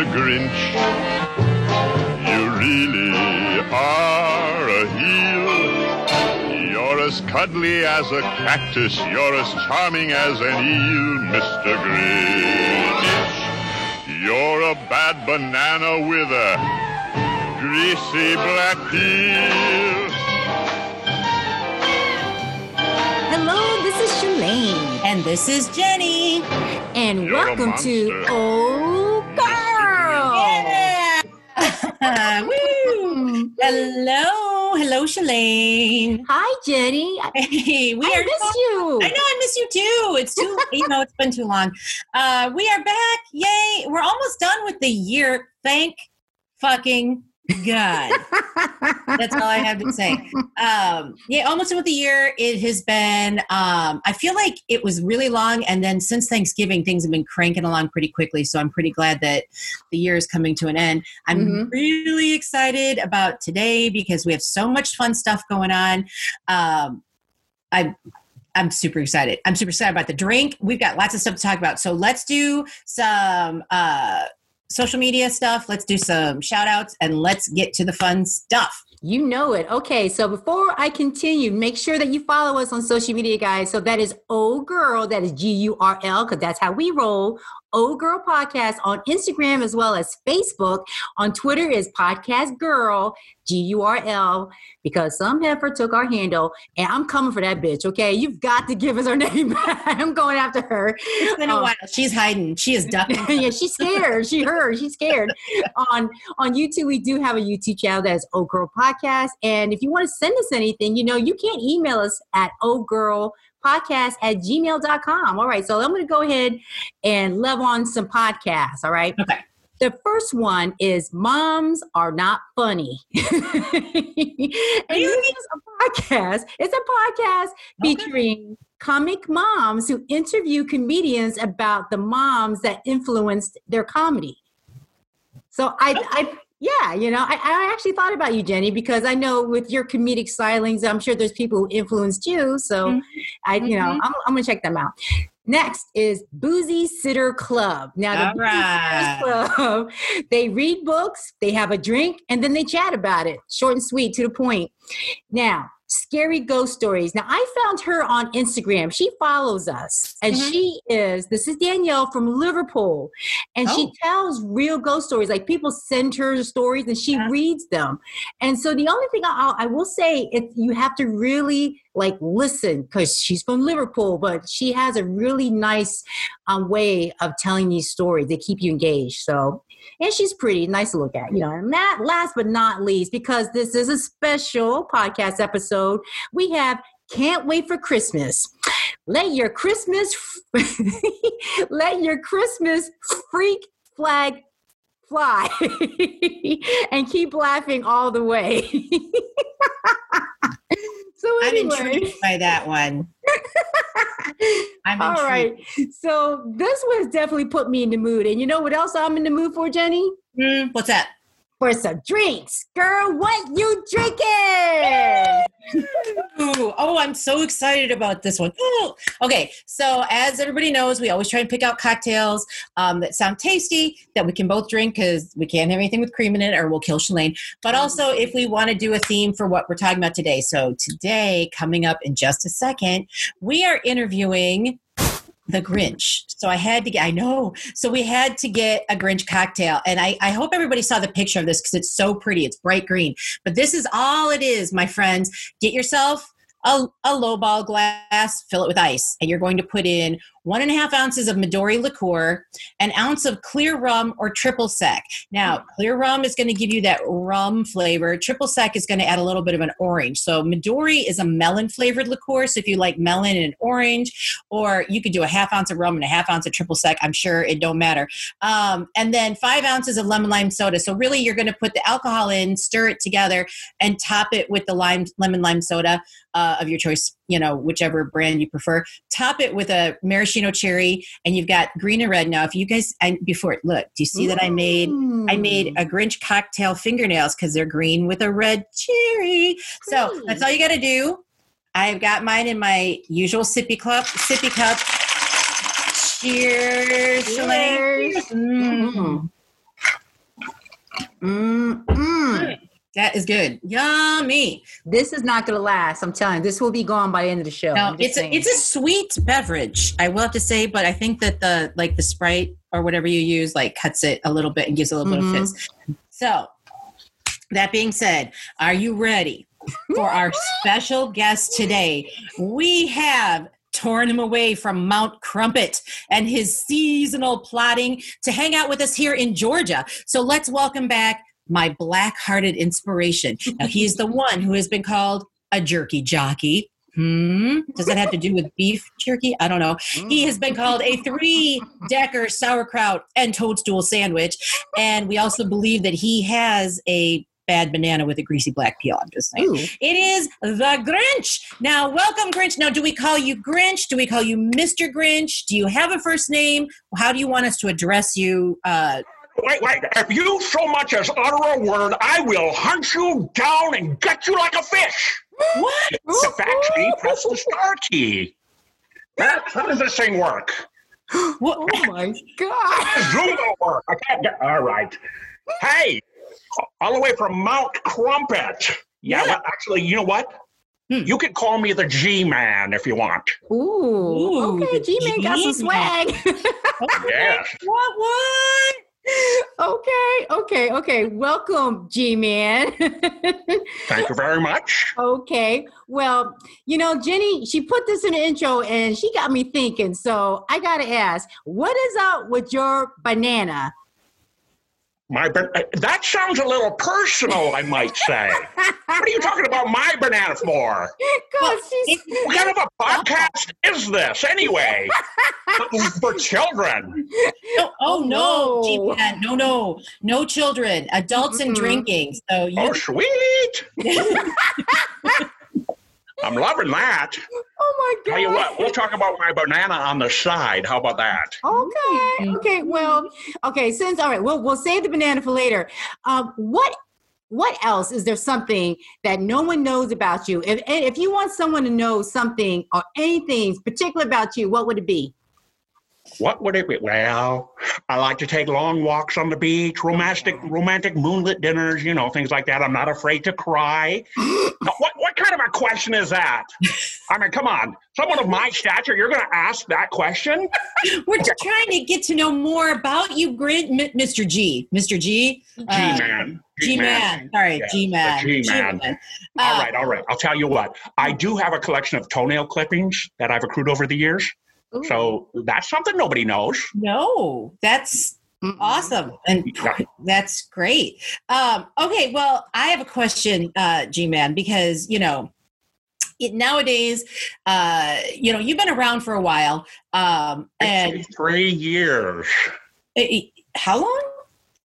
Mr. Grinch. You really are a heel. You're as cuddly as a cactus. You're as charming as an eel, Mr. Grinch. You're a bad banana with a greasy black peel. Hello, this is Shalane. And this is Jenny. And You're a welcome to. Oh Woo. Hello. Hello, Shalane. Hi, Jenny. Hey, we I are miss so- you. I know I miss you too. It's too you know it's been too long. Uh we are back. Yay. We're almost done with the year. Thank fucking God. That's all I have to say. Um, yeah, almost with the year. It has been. Um, I feel like it was really long, and then since Thanksgiving, things have been cranking along pretty quickly. So I'm pretty glad that the year is coming to an end. I'm Mhm. really excited about today because we have so much fun stuff going on. Um, I. I'm super excited. I'm super excited about the drink. We've got lots of stuff to talk about. So let's do some uh, social media stuff. Let's do some shout outs and let's get to the fun stuff. You know it. Okay, so before I continue, make sure that you follow us on social media, guys. So that is O Girl, that is G U R L, because that's how we roll. O Girl Podcast on Instagram as well as Facebook. On Twitter is Podcast Gurl, G U R L, because some heifer took our handle, and I'm coming for that bitch. Okay, you've got to give us her name back. I'm going after her. It's been a Um, while. She's hiding. She is ducking. yeah, she's scared. She heard. She's scared. on on YouTube, we do have a YouTube channel that is O Girl Podcast. And if you want to send us anything, you know, you can't email us at O Girl podcast at gmail.com. All right. So I'm going to go ahead and love on some podcasts. All right. Okay. The first one is Moms Are Not Funny. and this is a podcast. It's a podcast Okay. featuring comic moms who interview comedians about the moms that influenced their comedy. So I, I yeah, you know, I, I actually thought about you, Jenny, because I know with your comedic stylings, I'm sure there's people who influenced you. So Mhm. I, you know, Mhm. I'm, I'm gonna check them out. Next is Boozy Sitter Club. Now, the Boozy right. Sitters Club, they read books, they have a drink, and then they chat about it. Short and sweet, to the point. Now, scary ghost stories. Now, I found her on Instagram. She follows us, and Mhm. she is. This is Danielle from Liverpool, and she Oh. tells real ghost stories. Like people send her stories, and she Yeah. reads them. And so, the only thing I, I will say is you have to really like listen because she's from Liverpool, but she has a really nice um, way of telling these stories. They keep you engaged. So, and she's pretty, nice to look at, you know. And that, last but not least, because this is a special podcast episode, we have can't wait for Christmas. Let your Christmas, let your Christmas freak flag fly, and keep laughing all the way. so I'm intrigued by that one. I'm All intrigued. right. So this one's definitely put me in the mood. And you know what else I'm in the mood for, Jenny? Hmm, what's that? For some drinks. Girl, what you drinking? Ooh, oh, I'm so excited about this one. Ooh. Okay, so as everybody knows, we always try and pick out cocktails um, that sound tasty that we can both drink because we can't have anything with cream in it or we'll kill Shalane. But also, if we want to do a theme for what we're talking about today. So, today, coming up in just a second, we are interviewing the Grinch. So I had to get, I know. So we had to get a Grinch cocktail. And I, I hope everybody saw the picture of this because it's so pretty. It's bright green. But this is all it is, my friends. Get yourself a, a lowball glass, fill it with ice, and you're going to put in one and a half ounces of Midori liqueur, an ounce of clear rum or triple sec. Now, clear rum is going to give you that rum flavor. Triple sec is going to add a little bit of an orange. So Midori is a melon flavored liqueur. So if you like melon and orange, or you could do a half ounce of rum and a half ounce of triple sec. I'm sure it don't matter. Um, and then five ounces of lemon lime soda. So really, you're going to put the alcohol in, stir it together, and top it with the lime lemon lime soda uh, of your choice. You know, whichever brand you prefer. Top it with a maraschino cherry, and you've got green and red. Now, if you guys, I, before look, do you see that I made? I made a Grinch cocktail fingernails because they're green with a red cherry. So that's all you got to do. I've got mine in my usual sippy cup. Sippy cup. Cheers. Cheers. Mm. Mm, mm. That is good. Yummy. This is not going to last. I'm telling you, this will be gone by the end of the show. No, it's a, it's a sweet beverage. I will have to say, but I think that the like the Sprite or whatever you use like cuts it a little bit and gives a little Mhm. bit of fizz. So, that being said, are you ready for our special guest today? We have torn him away from Mount Crumpit and his seasonal plotting to hang out with us here in Georgia. So let's welcome back my black-hearted inspiration. Now he's the one who has been called a jerky jockey. Hmm. Does that have to do with beef jerky? I don't know. He has been called a three decker sauerkraut and toadstool sandwich. And we also believe that he has a bad banana with a greasy black peel. I'm just saying. Ooh. It is the Grinch. Now, welcome, Grinch. Now, do we call you Grinch? Do we call you Mr. Grinch? Do you have a first name? How do you want us to address you? Uh, Wait, wait. If you so much as utter a word, I will hunt you down and gut you like a fish. what? The fact key, press the star key. That, how does this thing work? what? Oh my God. Zoom don't work. I can't get. All right. Hey, all the way from Mount Crumpit. Yeah, Yeah. well, actually, you know what? Hmm. You can call me the G Man if you want. Ooh. Ooh, okay, G Man got some swag. Yes. What? What? Okay, okay, okay. Welcome, G Man. Thank you very much. okay. Well, you know, Jenny, she put this in the intro and she got me thinking. So I got to ask, what is up with your banana? My ban- that sounds a little personal, I might say. What are you talking about my banana for? Because she's. What kind of a podcast is this anyway? for children. No, oh, oh no, no. G-Man. no, no, no children, adults and Mm-mm. drinking. So you, Oh, sweet. I'm loving that. Oh my God. Tell you what, we'll talk about my banana on the side. How about that? Okay. Okay. Well. Okay. Since all right, we'll we'll save the banana for later. Um, what what else is there something that no one knows about you? If if you want someone to know something or anything particular about you, what would it be? What would it be? Well, I like to take long walks on the beach, romantic, romantic moonlit dinners, you know, things like that. I'm not afraid to cry. Now, what, what kind of a question is that? I mean, come on. Someone of my stature, you're going to ask that question? we're just trying to get to know more about you, Mr. G, Mr. G, Uh, G-Man. G-Man. Sorry, Yeah, G-Man. the G-Man. G-Man. All Uh, right, all right. I'll tell you what. I do have a collection of toenail clippings that I've accrued over the years. Ooh. So that's something nobody knows. No, that's. Awesome and that's great. Um, okay, well, I have a question, uh, G-Man, because you know. It, nowadays, uh, you know, you've been around for a while, um, and 53 years. eh, eh, how long?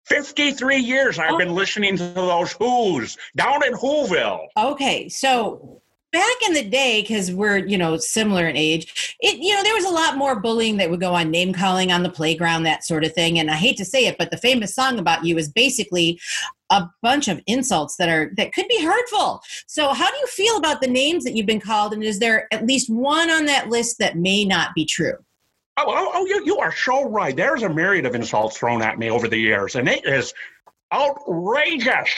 53 years I've Oh. been listening to those Who's down in Whoville. Okay, so back in the day, because we're you know similar in age, it you know there was a lot more bullying that would go on, name calling on the playground, that sort of thing. And I hate to say it, but the famous song about you is basically a bunch of insults that are that could be hurtful. So, how do you feel about the names that you've been called, and is there at least one on that list that may not be true? Oh, oh, oh you, you are so right. There's a myriad of insults thrown at me over the years, and it is outrageous.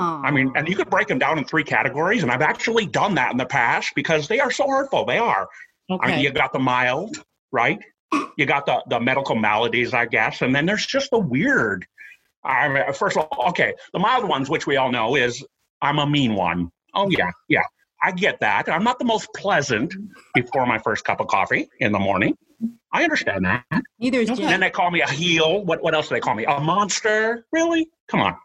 Aw. I mean, and you could break them down in three categories, and I've actually done that in the past because they are so hurtful. They are. I mean, Okay, you got the mild, right? You got the, the medical maladies, I guess, and then there's just the weird. I mean, first of all, okay, the mild ones, which we all know, is I'm a mean one. Oh yeah, yeah, I get that. I'm not the most pleasant before my first cup of coffee in the morning. I understand that. Neither is Okay. And then they call me a heel. What what else do they call me? A monster? Really? Come on.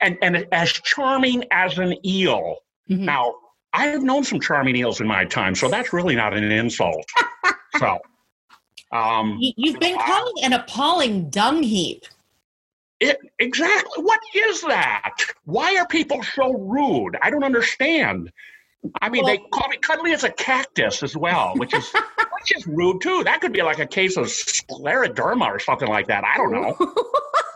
And and as charming as an eel. Mhm. Now, I have known some charming eels in my time, so that's really not an insult. so, um, You- you've been called an appalling dung heap. it exactly. What is that? Why are people so rude? I don't understand. I mean, they call me cuddly as a cactus as well, which is which is rude too. That could be like a case of scleroderma or something like that. I don't know.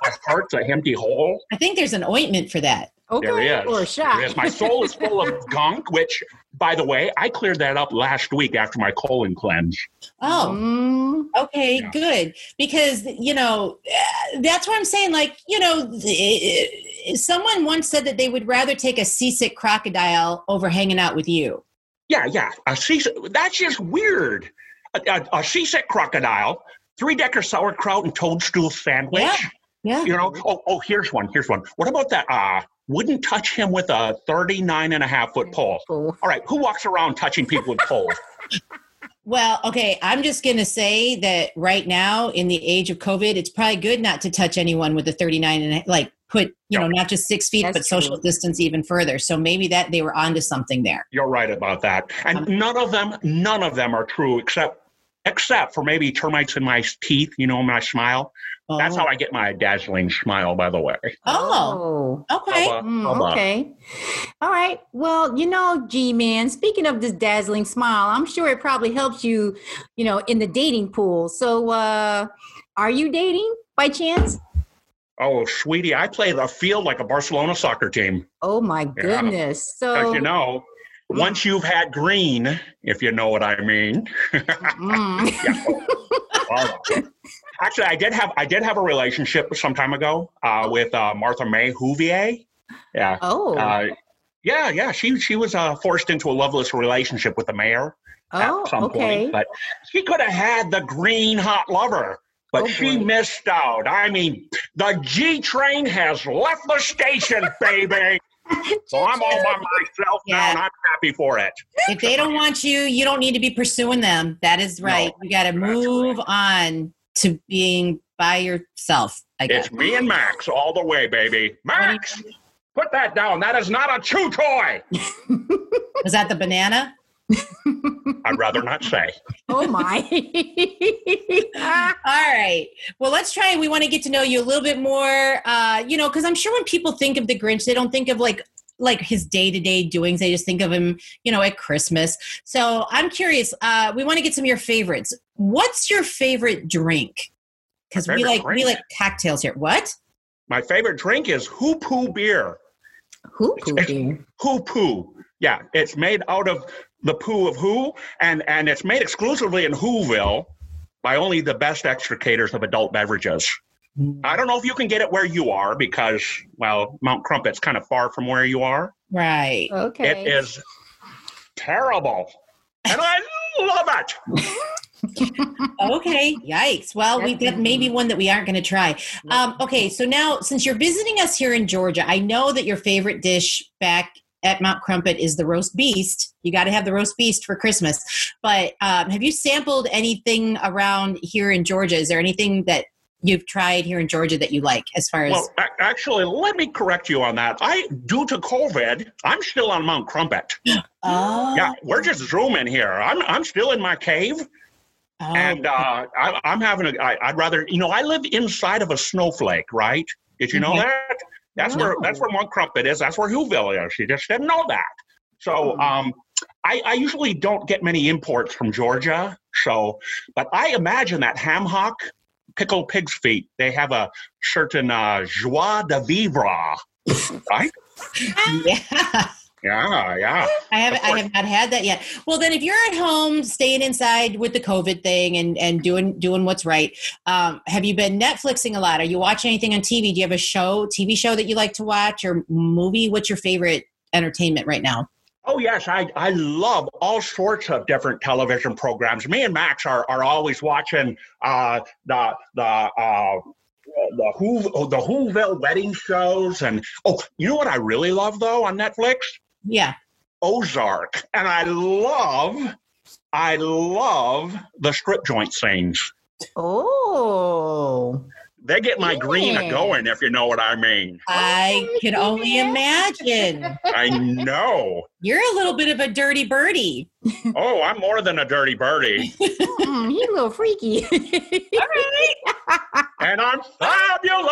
My heart's a empty hole. I think there's an ointment for that. okay. There is. Or a shot. There is. My soul is full of gunk, which, by the way, I cleared that up last week after my colon cleanse. Oh, Mm. Okay, Yeah. good. Because, you know, uh, that's what I'm saying. Like, you know, someone once said that they would rather take a seasick crocodile over hanging out with you. Yeah, yeah. A seasick, that's just weird. A, a, a seasick crocodile, three decker sauerkraut and toadstool sandwich. Yeah. Yeah. You know, oh, oh, here's one. Here's one. What about that? Uh, wouldn't touch him with a 39 and a half foot pole. Cool. All right, who walks around touching people with poles? Well, okay, I'm just going to say that right now in the age of COVID, it's probably good not to touch anyone with a 39 and a- like put, you know, not just six feet, That's but social true. distance even further. So maybe that they were onto something there. You're right about that. And Um, none of them, none of them are true except except for maybe termites in my teeth, you know, my smile. That's Oh. how I get my dazzling smile, by the way. Oh, okay. How about- how about- okay. All right. Well, you know, G Man, speaking of this dazzling smile, I'm sure it probably helps you, you know, in the dating pool. So, uh, are you dating by chance? Oh, sweetie, I play the field like a Barcelona soccer team. Oh my goodness. So, As you know, once you've had green, if you know what I mean. mm, Actually, I did have I did have a relationship some time ago uh, with uh, Martha May Whovier. Yeah, oh, uh, yeah, yeah. She she was uh, forced into a loveless relationship with the mayor oh, at some okay. point, but she could have had the green hot lover. But Oh, she boy. missed out. I mean, the G train has left the station, baby. So I'm all by myself now, and I'm happy for it. if they don't want you, you don't need to be pursuing them. That is right. you got to move on to being by yourself, I guess. It's me and Max all the way, baby. Max, put that down. That is not a chew toy. Was that the banana? I'd rather not say. oh my. All right. Well, let's try. We want to get to know you a little bit more. Uh, you know, because I'm sure when people think of the Grinch, they don't think of like like his day to day doings. They just think of him, you know, at Christmas. So I'm curious. Uh, we want to get some of your favorites. What's your favorite drink? Because we like we like cocktails here. What? My favorite drink is Hoopoo beer. Who pooping? Hoopoo. Yeah, it's made out of the poo of who, and and it's made exclusively in Whoville by only the best extricators of adult beverages. I don't know if you can get it where you are because, well, Mount Crumpit's kind of far from where you are. Right. Okay. It is terrible, and I love it. Okay. Yikes. Well, we that may be one that we aren't going to try. Um, okay. So now, since you're visiting us here in Georgia, I know that your favorite dish back at Mount Crumpit is the roast beast. You got to have the roast beast for Christmas. But um, have you sampled anything around here in Georgia? Is there anything that you've tried here in Georgia that you like as far as? Well, actually, let me correct you on that. I, due to COVID, I'm still on Mount Crumpit. oh, Yeah, we're just zooming here. I'm I'm still in my cave, oh, and uh, I, I'm having a. I, I'd rather, you know, I live inside of a snowflake, right? Did you know Okay. that? That's where that's where Mount Crumpit is. That's where Whoville is. She just didn't know that. So, Hmm. um, I, I usually don't get many imports from Georgia. So, but I imagine that ham hock, pickled pig's feet, they have a certain uh, joie de vivre, right? yeah. Yeah, yeah. I haven't. I have not had that yet. Well, then, if you're at home, staying inside with the COVID thing and and doing doing what's right, um, have you been Netflixing a lot? Are you watching anything on TV? Do you have a show, TV show that you like to watch, or movie? What's your favorite entertainment right now? Oh yes, I, I love all sorts of different television programs. Me and Max are, are always watching uh, the the uh, the Who the Whoville wedding shows, and oh, you know what I really love though on Netflix? Yeah. Ozark, and I love I love the strip joint scenes. oh. They get my green a going, if you know what I mean. I can only imagine. I know. You're a little bit of a dirty birdie. Oh, I'm more than a dirty birdie, Mm, he's a little freaky. and I'm fabulous.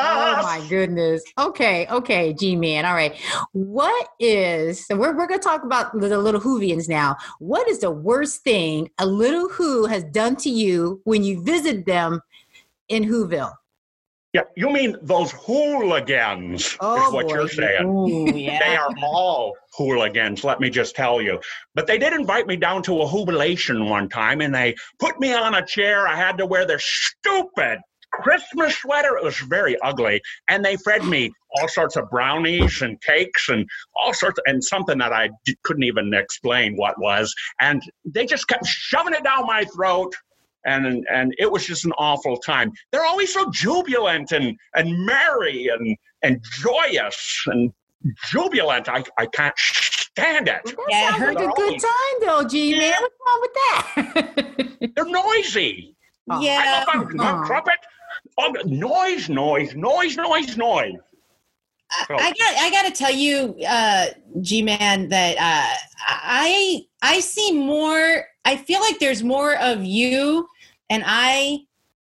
Oh my goodness. Okay, okay, G Man. All right. What is so we're we're gonna talk about the little Whovians now. What is the worst thing a little Who has done to you when you visit them in Whoville? Yeah, you mean those hooligans is oh, what boy. you're saying. Ooh, They are all hooligans, let me just tell you. But they did invite me down to a jubilation one time and they put me on a chair. I had to wear their stupid Christmas sweater. It was very ugly. And they fed me all sorts of brownies and cakes and all sorts of, and something that I d- couldn't even explain what was. And they just kept shoving it down my throat. And, and it was just an awful time. They're always so jubilant and, and merry and, and joyous and jubilant. I, I can't stand it. Yeah, I heard like a they're good time though, G man. What's wrong with that? They're noisy. Oh. yeah. I love Aw. a trumpet. Oh, noise, noise, noise, noise, noise. So- I got I got to tell you, uh, G man, that uh, I I see more. I feel like there's more of you and I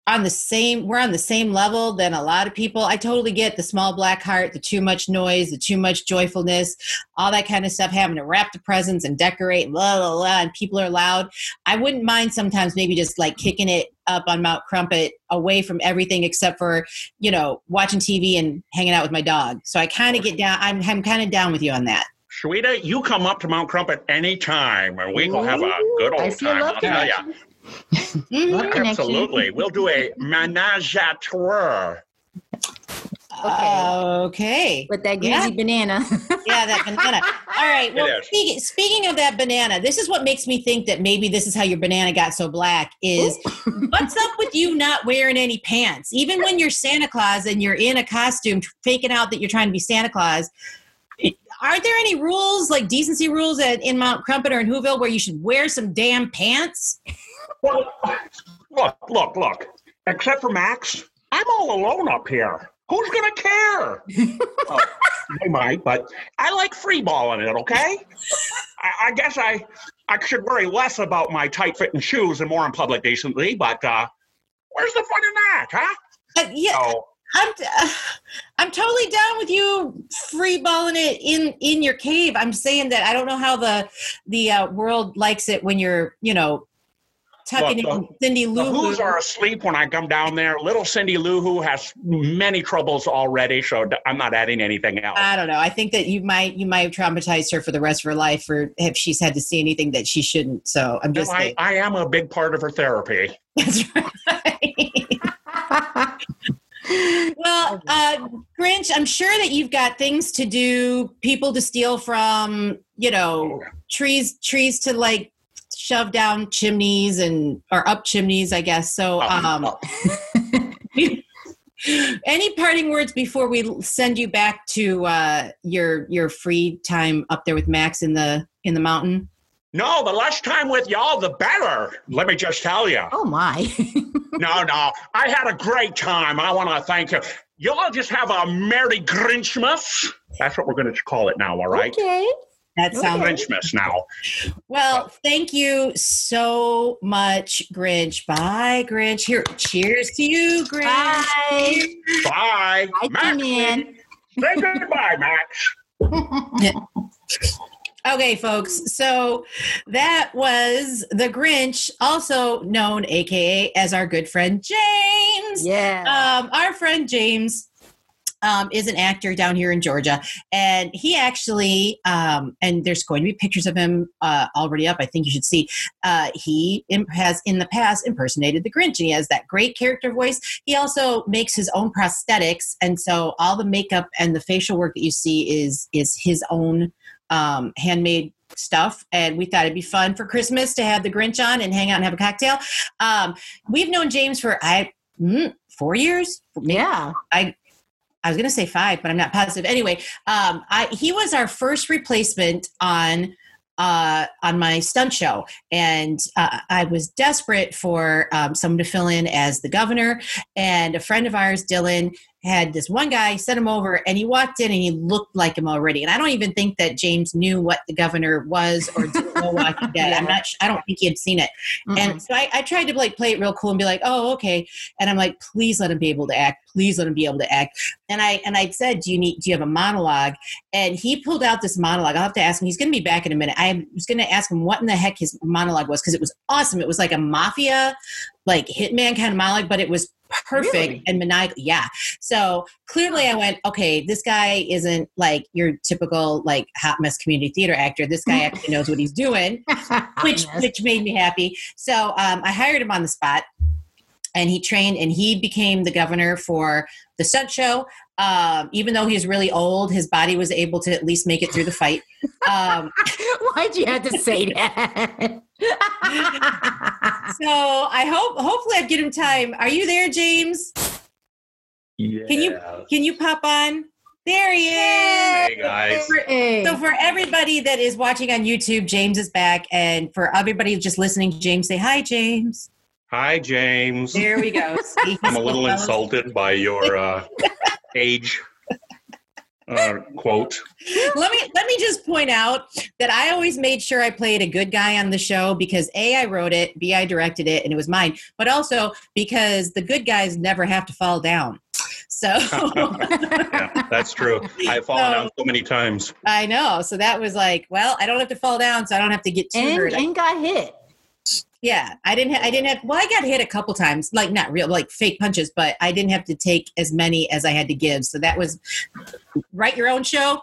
on the same. We're on the same level than a lot of people. I totally get the small black heart, the too much noise, the too much joyfulness, all that kind of stuff. Having to wrap the presents and decorate, blah blah blah, and people are loud. I wouldn't mind sometimes maybe just like kicking it up on Mount Crumpit away from everything except for you know, watching TV and hanging out with my dog. So I kind of get down. I'm, I'm kind of down with you on that. Shweta, you come up to Mount Crumpit anytime and we will have a good I old see a time. love I'll tell ya. Connection. Mhm. Absolutely. We'll do a menage a trois. Okay. With that Yeah. banana. Yeah, that banana. All right. Well, speaking, speaking of that banana, this is what makes me think that maybe this is how your banana got so black. Is what's up with you not wearing any pants, even when you're Santa Claus and you're in a costume, faking out that you're trying to be Santa Claus? aren't there any rules, like decency rules, at, in Mount Crumpit or in Whoville, where you should wear some damn pants? Well, look, look, look. Except for Max, I'm all alone up here. Who's going to care? oh, I might, but I like freeballing it, okay? I, I guess I, I should worry less about my tight fitting shoes and more in public decently, but uh, where's the fun in that, huh? Uh, yeah, Oh, I'm uh, I'm totally down with you freeballing it in in your cave. I'm saying that I don't know how the the uh, world likes it when you're you know tucking Look, in Cindy The Lou. Who's are asleep when I come down there. Little Cindy Lou Who has many troubles already, so I'm not adding anything else. I don't know. I think that you might you might have traumatized her for the rest of her life, for if she's had to see anything that she shouldn't. So I'm No, just I. I am a big part of her therapy. That's right. well, uh, Grinch, I'm sure that you've got things to do, people to steal from, you know, trees, trees to like shove down chimneys and or up chimneys, I guess. So, Up, um, up. any parting words before we send you back to uh, your your free time up there with Max in the in the mountain? No, the less time with y'all, the better. Let me just tell you. oh my. No, no, I had a great time. I want to thank you. Y'all just have a Merry Grinchmas. That's what we're going to call it now, all right? Okay. That sounds Grinchmas now. Well, thank you so much, Grinch. Bye, Grinch. Here, cheers to you, Grinch. Bye. Bye. Bye, Max. man. Say goodbye, Max. Okay, folks. So that was the Grinch, also known, AKA, as our good friend James. Yeah. Um, our friend James um, is an actor down here in Georgia, and he actually, um, and there's going to be pictures of him uh, already up. I think you should see. Uh, he imp- has in the past impersonated the Grinch, and he has that great character voice. He also makes his own prosthetics, and so all the makeup and the facial work that you see is is his own um, handmade stuff and we thought it'd be fun for christmas to have the grinch on and hang out and have a cocktail um, we've known james for i mm, four years yeah. I I was going to say five, but I'm not positive. Anyway, um, I, he was our first replacement on uh, on my stunt show, and uh, I was desperate for um, someone to fill in as the governor. And a friend of ours, Dylan, had this one guy sent him over, and he walked in and he looked like him already. And I don't even think that James knew what the governor was or didn't know Walking Dead. I'm not. I don't think he had seen it. Mhm. And so I, I tried to like play it real cool and be like, oh, okay. And I'm like, please let him be able to act. Please let him be able to act. And I and I said, do you need? Do you have a monologue? And he pulled out this monologue. I'll have to ask him. He's going to be back in a minute. I was going to ask him what in the heck his monologue was because it was awesome. It was like a mafia, like hitman kind of monologue, but it was perfect Really? and maniacal. Yeah. So clearly, I went, okay, this guy isn't like your typical like hot mess community theater actor. This guy actually knows what he's doing which Yes. which made me happy. So um, I hired him on the spot, and he trained and he became the governor for the stunt show. Um, even though he's really old, his body was able to at least make it through the fight. Um, Why'd you have to say that? so I hope, hopefully, I've given him time. Are you there, James? Yeah. Can you can you pop on? There he is. Hey guys. So for everybody that is watching on YouTube, James is back, and for everybody just listening, James, say hi, James. Hi, James. There we go. See, I'm a little insulted by your uh, age uh, quote. let me let me just point out that I always made sure I played a good guy on the show because a I wrote it, b I directed it, and it was mine. But also because the good guys never have to fall down. So Yeah, that's true. I've fallen So- down so many times. I know. So that was like, well, I don't have to fall down, so I don't have to get too and, hurt. and got hit. Yeah, I didn't. Ha- I didn't have. Well, I got hit a couple times, like not real, like fake punches, but I didn't have to take as many as I had to give. So that was write your own show.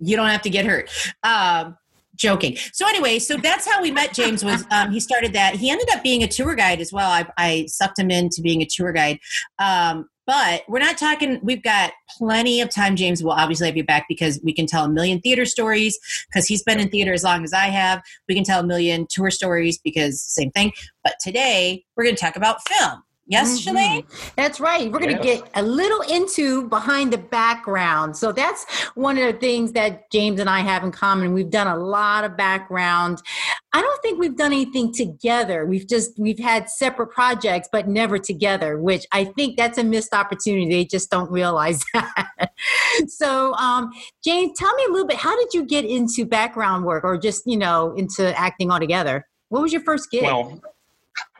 You don't have to get hurt. Um, joking. So anyway, so that's how we met. James was um, he started that. He ended up being a tour guide as well. I, I sucked him into being a tour guide. Um, but we're not talking. We've got plenty of time. James will obviously have you back because we can tell a million theater stories because he's been in theater as long as I have we can tell a million tour stories because same thing. But today we're going to talk about film. Yes, Mhm. Shalane? That's right. We're going to Yes. get a little into behind the background. So that's one of the things that James and I have in common. We've done a lot of background. I don't think we've done anything together. We've just we've had separate projects but never together, which I think that's a missed opportunity. They just don't realize that. so, um, James, tell me a little bit. How did you get into background work, or just you know into acting altogether? What was your first gig? Well,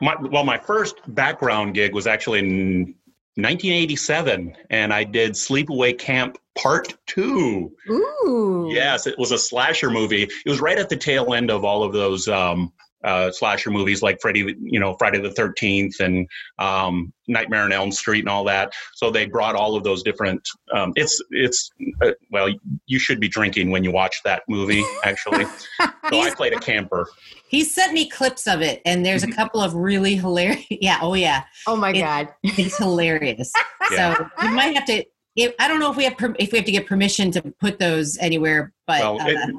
my well, my first background gig was actually in 1987, and I did Sleepaway Camp Part Two. Ooh, Yes, it was a slasher movie. It was right at the tail end of all of those um, uh, slasher movies, like Freddy, you know, Friday the Thirteenth and um, Nightmare on Elm Street and all that. So they brought all of those different. Um, it's it's uh, well, you should be drinking when you watch that movie. Actually, so I played a camper. He sent me clips of it, and there's a couple of really hilarious. Yeah, oh yeah, Oh my It- God. it's hilarious. Yeah. So you might have to. If, I don't know if we have per, if we have to get permission to put those anywhere, but Well, uh, it,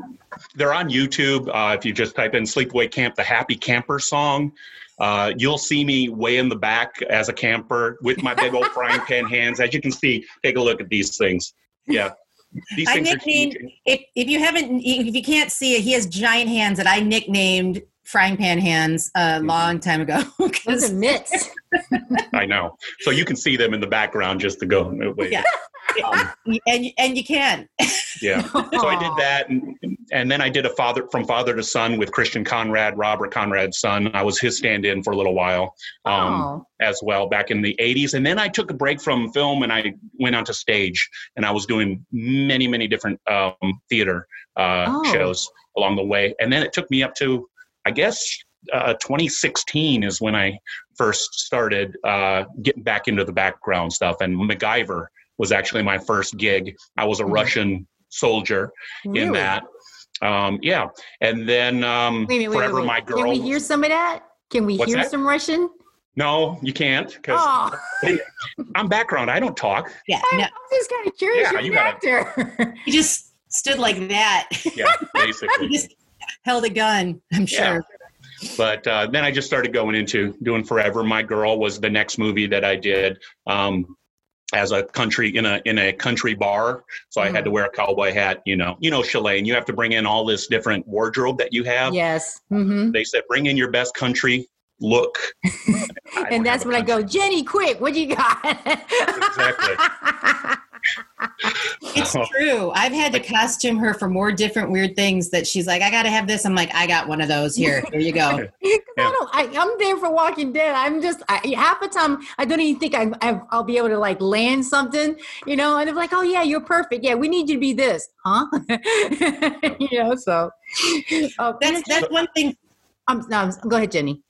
they're on YouTube. Uh, if you just type in "Sleepaway Camp," the Happy Camper song, uh, you'll see me way in the back as a camper with my big old frying pan hands. As you can see, take a look at these things. Yeah, these I things are nicknamed if if you haven't if you can't see it, he has giant hands that I nicknamed frying pan hands a Mm-hmm. long time ago. Those are mitts. I know. So you can see them in the background just to go. Wait. Yeah. Um, and and you can. yeah. So I did that, and, and then I did a father from father to son with Christian Conrad, Robert Conrad's son. I was his stand-in for a little while. Um, oh. as well back in the 80s and then i took a break from film and i went onto stage and i was doing many many different um, theater uh, Oh. shows along the way and then it took me up to i guess uh, 2016 is when i first started uh, getting back into the background stuff and macgyver was actually my first gig i was a Mhm. russian soldier in that um, yeah and then um, Wait wait, forever wait, wait. my girl Can we hear some of that? Can we What's hear that? some Russian? no you can't because Oh, i'm background i don't talk Yeah. I'm No, just kind of curious. Yeah, You're you an gotta- actor. he just stood like that. yeah, basically. just held a gun. I'm Yeah. sure. But uh, then I just started going into doing Forever. My Girl was the next movie that I did um, as a country in a in a country bar. So I had to wear a cowboy hat. You know, you know, Shalane, you have to bring in all this different wardrobe that you have. yes. hmm They said bring in your best country look. And that's when I go, Jenny, quick, what you got? Exactly. It's Oh. true. I've had to costume her for more different weird things that she's like, I got to have this. I'm like, I got one of those here. Here you go. I I'm there for Walking Dead. I'm just I, half the time I don't even think I, I, I'll be able to like land something, you know. And I'm like, "Oh yeah, you're perfect. Yeah, we need you to be this, huh?" you know. So uh, That's that's one thing. um, no, go ahead, Jenny.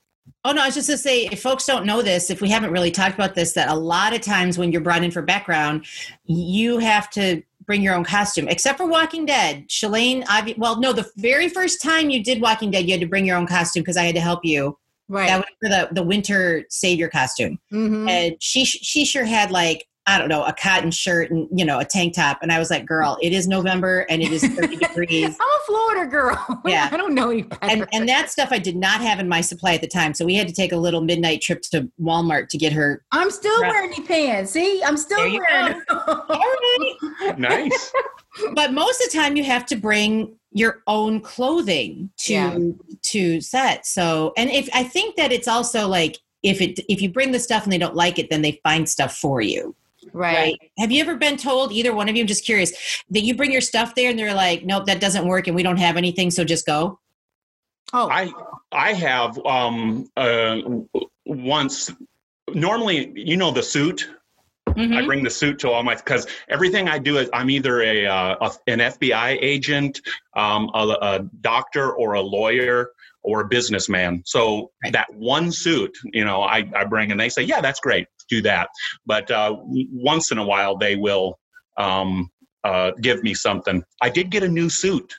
Oh no, I was just to say, if folks don't know this, if we haven't really talked about this, that a lot of times when you're brought in for background, you have to bring your own costume. Except for Walking Dead, Shalane. obvi- Well, no, the very first time you did Walking Dead, you had to bring your own costume because I had to help you. Right. That was for the the winter savior costume, Mhm. and she she sure had like I don't know a cotton shirt and you know a tank top, and I was like, girl, it is November and it is thirty degrees. I'm a Florida girl. Yeah. I don't know any better. and and that stuff I did not have in my supply at the time. So we had to take a little midnight trip to Walmart to get her. I'm still Right. wearing the pants. See, I'm still There wearing All them. right. Nice. But most of the time, you have to bring your own clothing to Yeah. to set. So, and if I think that it's also like if it if you bring the stuff and they don't like it, then they find stuff for you. Right. Have you ever been told either one of you? I'm just curious that you bring your stuff there and they're like, nope, that doesn't work, and we don't have anything, so just go. Oh, I I have um uh once normally you know the suit I Mhm. bring the suit to all my because everything I do is I'm either a, uh, a an FBI agent, um, a, a doctor, or a lawyer, or a businessman. So Right. that one suit, you know, I, I bring and they say, yeah, that's great, do that. But uh, once in a while they will um, uh, give me something. I did get a new suit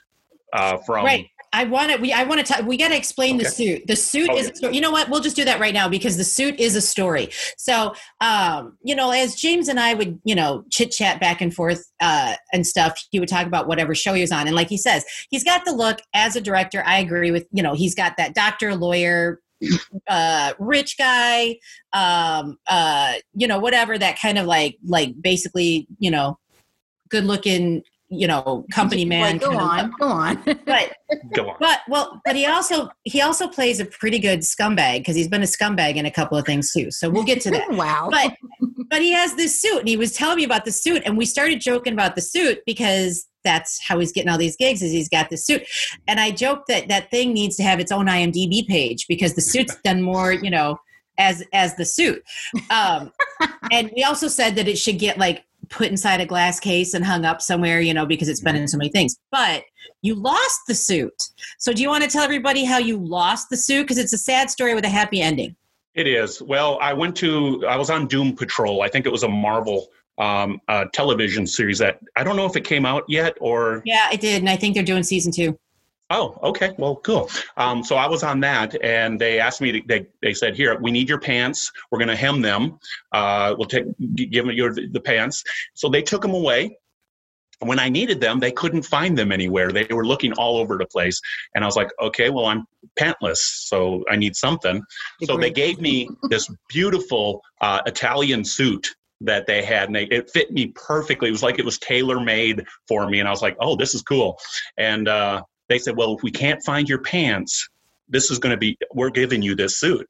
uh, from. Right. I want to. We I want to. We got to explain the suit. The suit Oh, is. yeah. A story. You know what? We'll just do that right now because the suit is a story. So, um, you know, as James and I would, you know, chit chat back and forth uh, and stuff, he would talk about whatever show he was on, and like he says, he's got the look as a director. I agree with. You know, he's got that doctor, lawyer, uh, rich guy, um, uh, you know, whatever that kind of like, like basically, you know, good looking, you know, company man. Like, go kind of on, look. go on. But Go on. but well, but he also he also plays a pretty good scumbag because he's been a scumbag in a couple of things too. So we'll get to that. wow. But but he has this suit, and he was telling me about the suit, and we started joking about the suit because that's how he's getting all these gigs is he's got this suit. And i joked that that thing needs to have its own imdb page because the suit's done more you know as as the suit. Um and we also said that it should get like put inside a glass case and hung up somewhere you know because it's been in so many things. But you lost the suit. So do you want to tell everybody how you lost the suit? Because it's a sad story with a happy ending. It is. Well, I went to, I was on Doom Patrol. I think it was a Marvel um, uh, television series that I don't know if it came out yet or. yeah it did and i think they're doing season two Oh, okay. Well, cool. Um, so I was on that, and they asked me. To, they they said, "Here, we need your pants. We're going to hem them. Uh, we'll take give them your the pants." So they took them away. When I needed them, they couldn't find them anywhere. They were looking all over the place, and I was like, "Okay, well, I'm pantless, so I need something." So they gave me this beautiful uh, Italian suit that they had, and they, it fit me perfectly. It was like it was tailor made for me, and I was like, "Oh, this is cool." And uh, they said, "Well, if we can't find your pants, this is going to be. We're giving you this suit."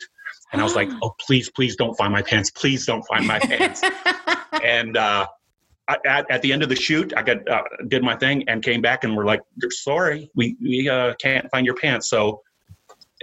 And I was like, "Oh, please, please don't find my pants. Please don't find my pants." and uh, I, at, at the end of the shoot, I got uh, did my thing and came back and we're like, "Sorry, we we uh, can't find your pants." So.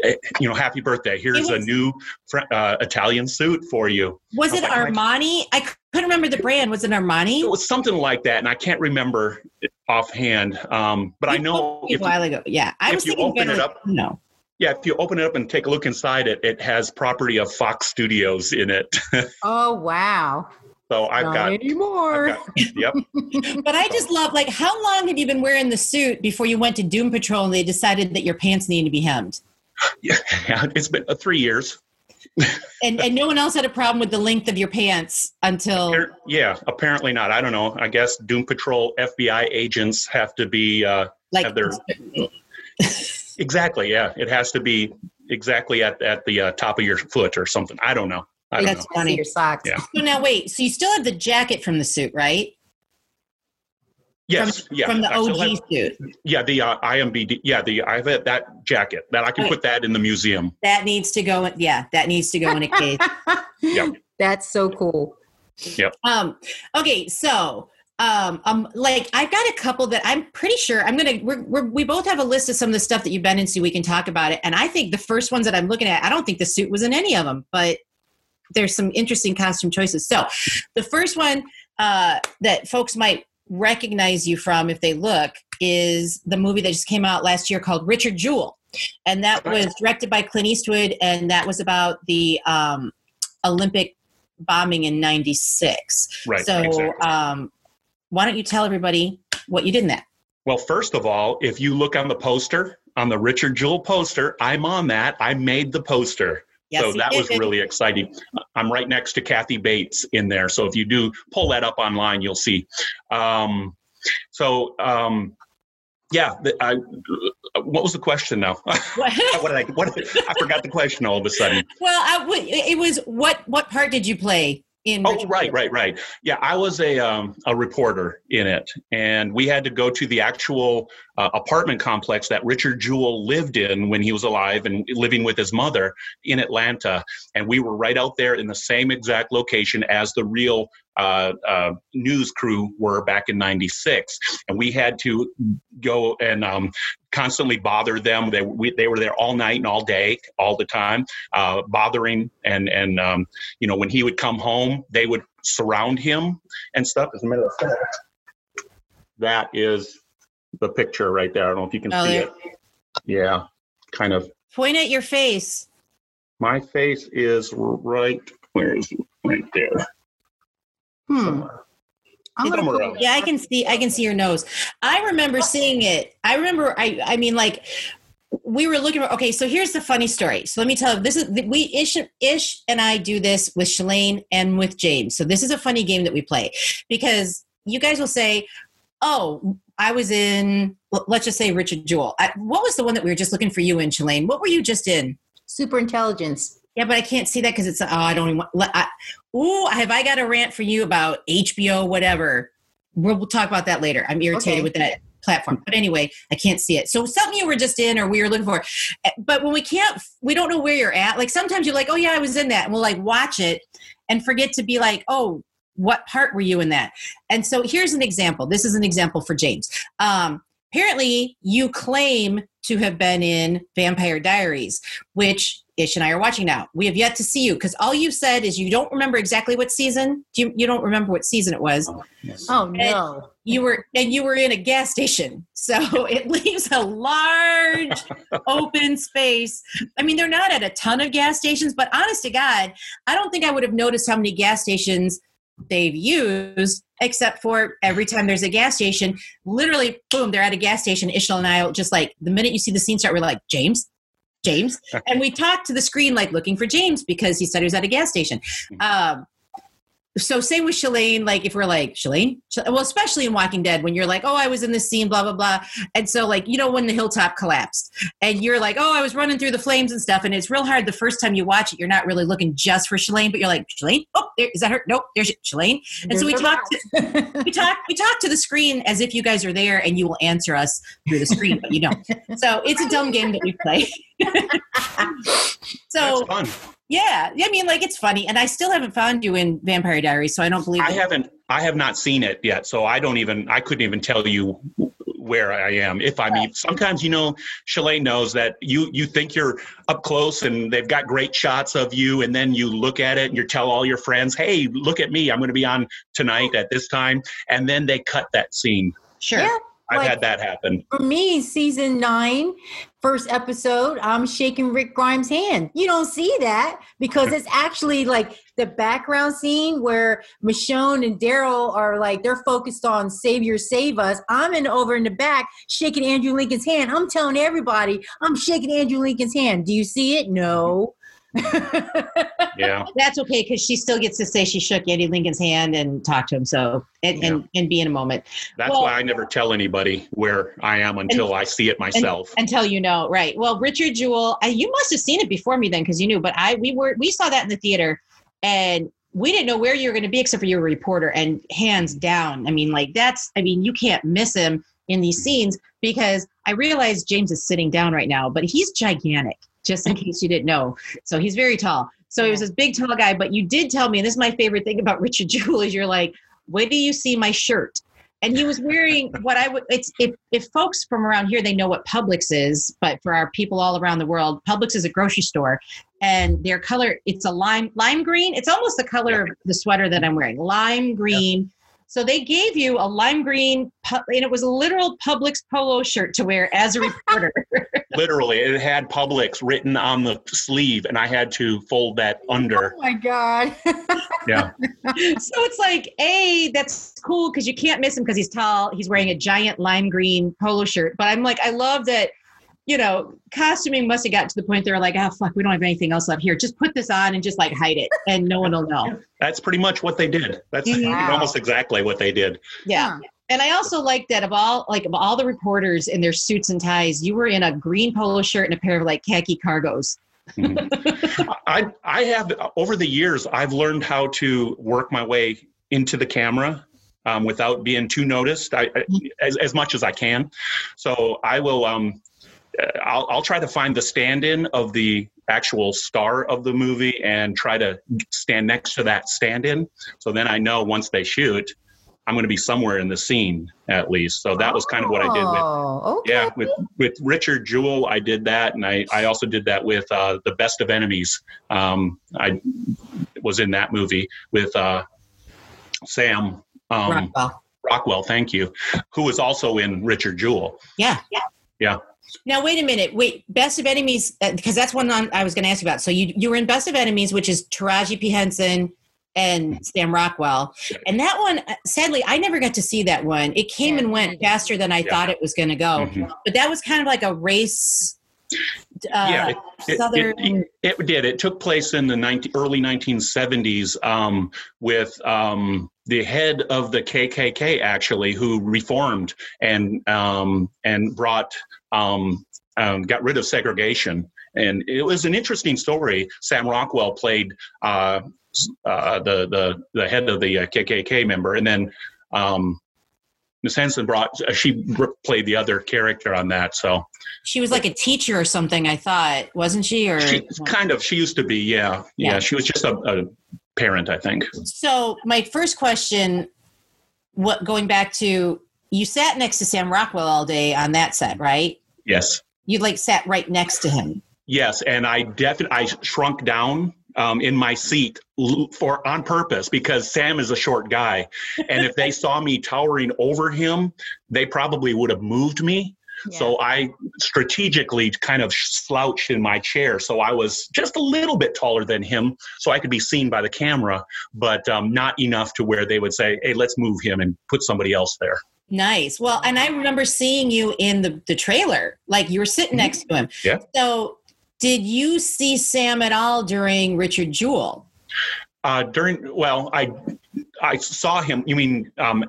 Eh, You know, happy birthday! Here's a new fr- uh, Italian suit for you. Was it like, Armani? I couldn't remember the brand. Was it Armani? It was something like that, and I can't remember offhand. Um, but I know told me if a while ago. Yeah, I if was you thinking open it up- No, Yeah, if you open it up and take a look inside it, it has property of Fox Studios in it. oh wow. so I've Not got, anymore. I've got, yep. but I just love like how long have you been wearing the suit before you went to Doom Patrol and they decided that your pants needed to be hemmed? Yeah, it's been uh, three years. And and no one else had a problem with the length of your pants until Appar- Yeah, apparently not. I don't know. I guess Doom Patrol FBI agents have to be uh, like have their exactly. Yeah, it has to be exactly at at the uh, top of your foot or something. I don't know. I don't That's know. funny. Your socks. Yeah. So now wait, so you still have the jacket from the suit, right? Yes, yeah. from the OG have- suit. yeah, the uh, IMBD. Yeah, the I have it- that jacket that I can Okay. put that in the museum. That needs to go yeah, that needs to go in a case. Yep. That's so cool. Um, okay, so um, um, like I've got a couple that I'm pretty sure I'm gonna. We're, we're, we both have a list of some of the stuff that you've been in, so we can talk about it. And I think the first ones that I'm looking at, I don't think the suit was in any of them, but there's some interesting costume choices. So the first one uh, that folks might recognize you from if they look is the movie that just came out last year called Richard Jewell, and that was directed by Clint Eastwood, and that was about the um, Olympic bombing in '96. Right. So, exactly. um, why don't you tell everybody what you did in that? Well, first of all, if you look on the poster, on the Richard Jewell poster, I'm on that. I made the poster. Yes, so that was really exciting. I'm right next to Kathy Bates in there. So if you do pull that up online, you'll see. Um, so um, yeah, I, what was the question now? what did I? What I forgot the question all of a sudden. well, I it was what what part did you play in? Oh, right, right, right. Yeah, I was a um, a reporter in it, and we had to go to the actual uh, apartment complex that Richard Jewell lived in when he was alive and living with his mother in Atlanta, and we were right out there in the same exact location as the real uh, uh, news crew were back in '96, and we had to go and um, constantly bother them. They we, they were there all night and all day, all the time, uh, bothering and and um, you know when he would come home, they would surround him and stuff. As a matter of fact, that is the picture right there. I don't know if you can Oh, see there- it. Yeah, kind of. Point at your face. My face is right. Where is it? Right there. Hmm. I'm gonna Somewhere put- else. Yeah, I can see. I can see your nose. I remember seeing it. I remember. I. I mean, like we were looking for. Okay, so here's the funny story. So let me tell you. This is we ish ish and I do this with Shalane and with James. So this is a funny game that we play because you guys will say, "Oh, I was in." Let's just say Richard Jewell. I, what was the one that we were just looking for you in, Shalane? What were you just in? Super intelligence. Yeah, but I can't see that because it's. Oh, I don't even. Want, I, ooh, have I got a rant for you about HBO? Whatever. We'll, we'll talk about that later. I'm irritated Okay. with that platform. But anyway, I can't see it. So something you were just in or we were looking for. Eh, But when we can't, we don't know where you're at. Like sometimes you're like, oh yeah, I was in that, and we'll like watch it and forget to be like, oh, what part were you in that? And so here's an example. This is an example for James. Um, apparently, you claim to have been in Vampire Diaries, which Ish and I are watching now. We have yet to see you because all you said is you don't remember exactly what season. You, you don't remember what season it was. Oh, oh no. You were and you were in a gas station, so it leaves a large open space. I mean, they're not at a ton of gas stations, but honest to God, I don't think I would have noticed how many gas stations they've used, except for every time there's a gas station, literally, boom, they're at a gas station. Ishmael and I just like the minute you see the scene start, we're like, James, James, and we talked to the screen like looking for James because he said he was at a gas station. Um, so same with Shalane, like if we're like Shalane, well, especially in Walking Dead, when you're like, oh, I was in this scene, blah blah blah, and so like you know when the hilltop collapsed, and you're like, oh, I was running through the flames and stuff, and it's real hard the first time you watch it, you're not really looking just for Shalane, but you're like Shalane, oh, there, is that her? Nope, there's Shalane, and so we There's talked, a we talk, we talk to the screen as if you guys are there, and you will answer us through the screen, but you don't. So it's a dumb game that we play. so That's fun. yeah, I mean, like it's funny, and I still haven't found you in Vampire Diaries, so I don't believe I it. haven't. I have not seen it yet, so I don't even. I couldn't even tell you where I am. If I mean, sometimes you know, Shalane knows that you you think you're up close and they've got great shots of you, and then you look at it and you tell all your friends, "Hey, look at me! I'm going to be on tonight at this time," and then they cut that scene. Sure. Yeah. I've Like- had that happen. For me, season nine, first episode, I'm shaking Rick Grimes' hand. You don't see that because it's actually like the background scene where Michonne and Daryl are like they're focused on Savior Save Us. I'm in over in the back shaking Andrew Lincoln's hand. I'm telling everybody I'm shaking Andrew Lincoln's hand. Do you see it? No. Yeah. That's okay because she still gets to say she shook Andy Lincoln's hand and talk to him. So and and, and be in a moment That's Well- why I never tell anybody where I am until I see it myself. until you know, right? Well, Richard Jewell, I, you must have seen it before me then because you knew. But I we were we saw that in the theater, and we didn't know where you were going to be except for you were a reporter. And hands down, I mean, like that's I mean, you can't miss him in these scenes because I realize James is sitting down right now, but he's gigantic. Just in case you didn't know, so he's very tall. So he was this big tall guy. But you did tell me, and this is my favorite thing about Richard Jewell is you're like, wait do you see my shirt. And he was wearing what I would. It's if if folks from around here they know what Publix is, but for our people all around the world, Publix is a grocery store, and their color it's a lime lime green. It's almost the color of the sweater that I'm wearing, lime green. So they gave you a lime green, and it was a literal Publix polo shirt to wear as a reporter. Literally, it had Publix written on the sleeve, and I had to fold that under. Oh my God. Yeah. so it's like, a that's cool because you can't miss him because he's tall. He's wearing a giant lime green polo shirt. But I'm like, I love that you know, costuming must have got to the point they were like, oh fuck, we don't have anything else left here. Just put this on and just like hide it, and no one will know. That's pretty much what they did. That's Mhm. almost exactly what they did. Yeah. Huh. And I also like that of all like of all the reporters in their suits and ties, you were in a green polo shirt and a pair of like khaki cargos. I I have over the years I've learned how to work my way into the camera um, without being too noticed. I, I as as much as I can. So I will um I'll I'll try to find the stand-in of the actual star of the movie and try to stand next to that stand-in. So then I know once they shoot, I'm going to be somewhere in the scene at least. So that was kind of what I did with Oh, okay. yeah with with richard jewell i did that and i i also did that with uh the best of enemies um i was in that movie with uh sam um Rockwell. rockwell thank you who was also in richard jewell Yeah, Yeah. Yeah. Now wait a minute. Wait, Best of Enemies because that's one I was going to ask you about. So you you were in Best of Enemies, which is Taraji P Henson and Sam Rockwell, and that one, uh, sadly, I never got to see that one. It came Yeah, and went faster than I Yeah. thought it was going to go. Mhm. But that was kind of like a race. Uh, yeah it, it, Southern. it, it did it took place in the 19, early 1970s um with um the head of the kkk actually who reformed and um and brought um, um got rid of segregation and it was an interesting story sam rockwell played uh uh, the the the head of the uh, KKK member, and then um, Miss Henson brought uh, she played the other character on that. So she was like a teacher or something. I thought, wasn't she? Or she kind of she used to be, yeah, yeah. Yeah. She was just a, a parent, I think. So my first question, what going back to you sat next to Sam Rockwell all day on that set, right? Yes, You like sat right next to him. yes, and I definitely I shrunk down. Um, in my seat for on purpose because Sam is a short guy, and if they saw me towering over him, they probably would have moved me. So I strategically kind of slouched in my chair. So I was just a little bit taller than him, so I could be seen by the camera, but um, not enough to where they would say, hey, let's move him and put somebody else there. Nice. Well, and I remember seeing you in the, the trailer, like you were sitting Mhm. next to him. Yeah. So did you see Sam at all during Richard Jewell? Uh, during, well, I I saw him. You mean, um,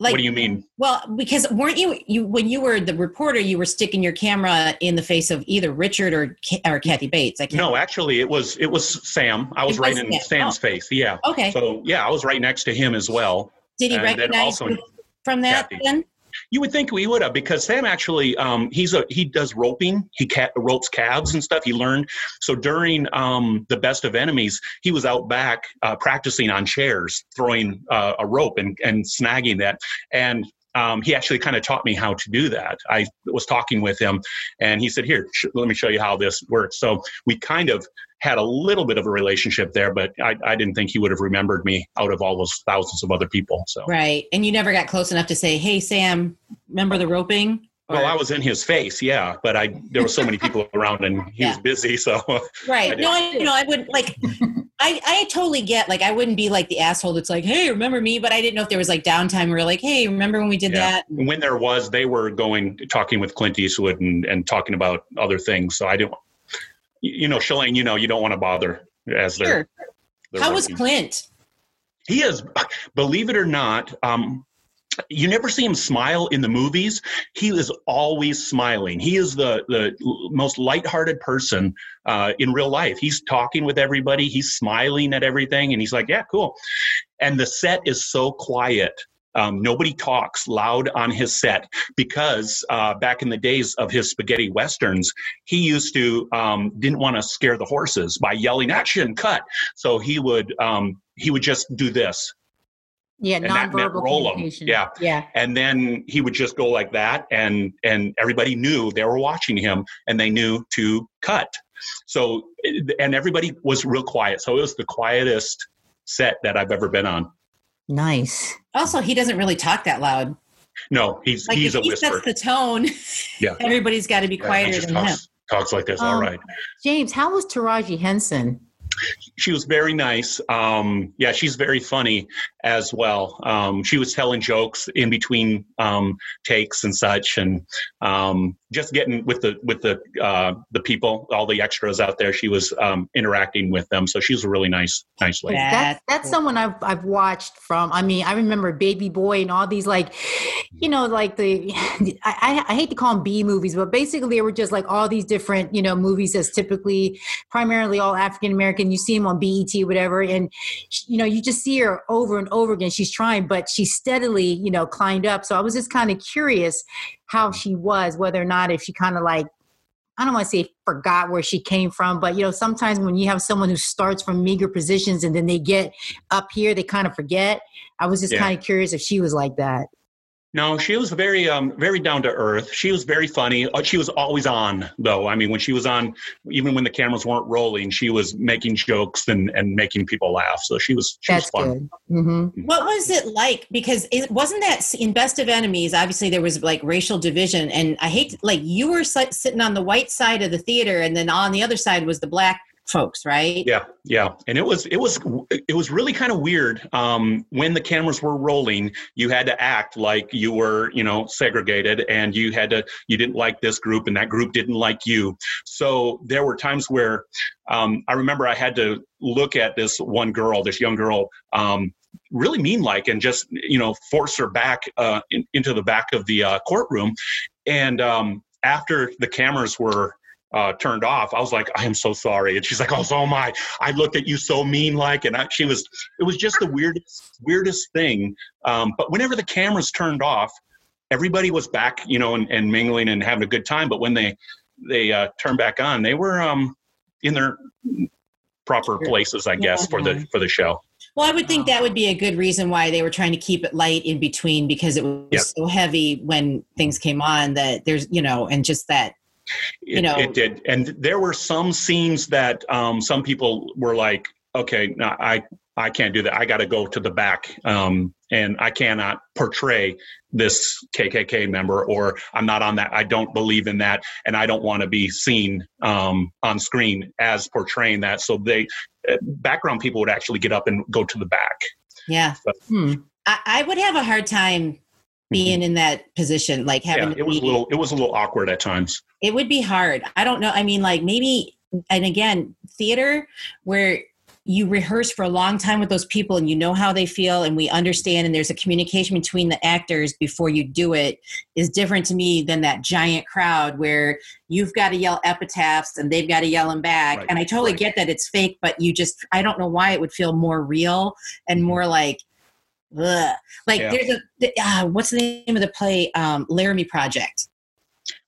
Like, what do you mean? well, because weren't you you when you were the reporter, you were sticking your camera in the face of either Richard or or Kathy Bates? I can't. No, actually, it was it was Sam. I was right in Sam. Sam's face. Yeah. Okay. So yeah, I was right next to him as well. Did he and recognize also- you from that Kathy. then? You would think we would have because Sam actually um, he's a he does roping. He ca- ropes calves and stuff. He learned so during um, the best of enemies, he was out back uh, practicing on chairs, throwing uh, a rope and and snagging that. And um, he actually kind of taught me how to do that. I was talking with him, and he said, "Here, sh- let me show you how this works." So we kind of had a little bit of a relationship there, but I, I didn't think he would have remembered me out of all those thousands of other people. So. Right. And you never got close enough to say, "Hey, Sam, remember the roping?" Well, I was in his face, yeah, but I there were so many people around and he was busy, so Right. did. No, I, you know, I would like, I, I totally get, like, I wouldn't be like the asshole that's like, hey, remember me? But I didn't know if there was like downtime where like, hey, remember when we did Yeah. that? when there was, they were going talking with Clint Eastwood and, and talking about other things. So I didn't, you know, Shalane, you know, you don't want to bother as they're. Sure. they're How was. Clint? He is, believe it or not, um, you never see him smile in the movies. He is always smiling. He is the the most lighthearted person uh, in real life. He's talking with everybody. He's smiling at everything, and he's like, "Yeah, cool." And the set is so quiet. Um, nobody talks loud on his set because uh, back in the days of his spaghetti westerns, he used to um, didn't want to scare the horses by yelling "action, cut." So he would um, he would just do this, Yeah, and that meant nonverbal roll 'em. communication. Yeah. Yeah. and then he would just go like that, and and everybody knew they were watching him, and they knew to cut. So and everybody was real quiet. So it was the quietest set that I've ever been on. Nice. Also, he doesn't really talk that loud. No, he's Like he's if a he whisper. sets the tone, Yeah. everybody's got to be Yeah, he quieter just than him. talks, talks like this. All Um, right. James, how was Taraji Henson? she was very nice. Um, yeah, she's very funny as well. Um, she was telling jokes in between um, takes and such, and um, just getting with the with the uh, the people, all the extras out there. She was um, interacting with them, so she was a really nice nice lady. Yeah. that's that's someone I've I've watched from. I mean, I remember Baby Boy and all these like, you know, like the I, I hate to call them B movies, but basically they were just like all these different you know movies that's typically primarily all African American. You see them on BET, whatever, and you know you just see her over and over again. She's trying, but she steadily you know climbed up. So I was just kind of curious how she was, whether or not if she kind of like I don't want to say forgot where she came from, but you know, sometimes when you have someone who starts from meager positions and then they get up here, they kind of forget. I was just Yeah. kind of curious if she was like that. No, she was very, um, very down to earth. She was very funny. Uh, She was always on, though. I mean, when she was on, even when the cameras weren't rolling, she was making jokes and, and making people laugh. So she was, she That's was fun. good. hmm What was it like? Because it wasn't that in Best of Enemies. Obviously, there was like racial division, and I hate like you were sitting on the white side of the theater, and then on the other side was the black folks, right? Yeah, yeah, and it was it was it was really kind of weird. Um, when the cameras were rolling, you had to act like you were, you know, segregated, and you had to you didn't like this group, and that group didn't like you. So there were times where um, I remember I had to look at this one girl, this young girl. Um, really mean like and just you know force her back uh, in, into the back of the uh, courtroom and um, after the cameras were uh, turned off, I was like, I am so sorry. And she's like, Oh, so am I. I looked at you so mean like, and I, she was, it was just the weirdest, weirdest thing. Um, but whenever the cameras turned off, everybody was back, you know, and, and mingling and having a good time. But when they, they uh, turned back on, they were um, in their proper places, I guess, for the, for the show. Well, I would think that would be a good reason why they were trying to keep it light in between because it was Yep. so heavy when things came on that there's, you know, and just that. It, You know- it did, and there were some scenes that um, some people were like, "Okay, no, I I can't do that. I got to go to the back, um, and I cannot portray this KKK member, or I'm not on that. I don't believe in that, and I don't want to be seen um, on screen as portraying that." So they uh, background people would actually get up and go to the back. Yeah. Hmm. I, I would have a hard time being in that position, like having Mm-hmm. Yeah, it was a little it was a little awkward at times. it would be hard. I don't know. I mean, like maybe, and again, theater where you rehearse for a long time with those people and you know how they feel and we understand and there's a communication between the actors before you do it is different to me than that giant crowd where you've got to yell epitaphs and they've got to yell them back Right, and i totally right. get that it's fake but you just i don't know why it would feel more real and more like ugh. like Yeah. there's a the- uh, what's the name of the play um laramie project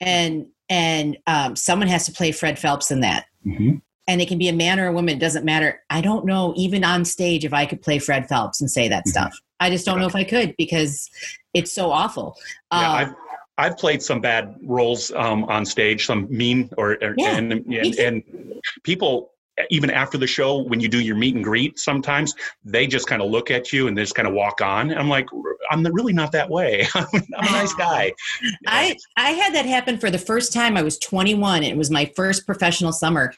and and um, someone has to play Fred Phelps in that. Mhm. And it can be a man or a woman, it doesn't matter. I don't know, even on stage, if I could play Fred Phelps and say that Mhm. stuff. I just don't know if I could because it's so awful. Yeah, Um, I've I've played some bad roles um, on stage, some mean or, or Yeah, and, and and people even after the show when you do your meet and greet sometimes they just kind of look at you and they just kind of walk on i'm like i'm really not that way i'm a nice guy I I had that happen for the first time. I was 21. It was my first professional summer,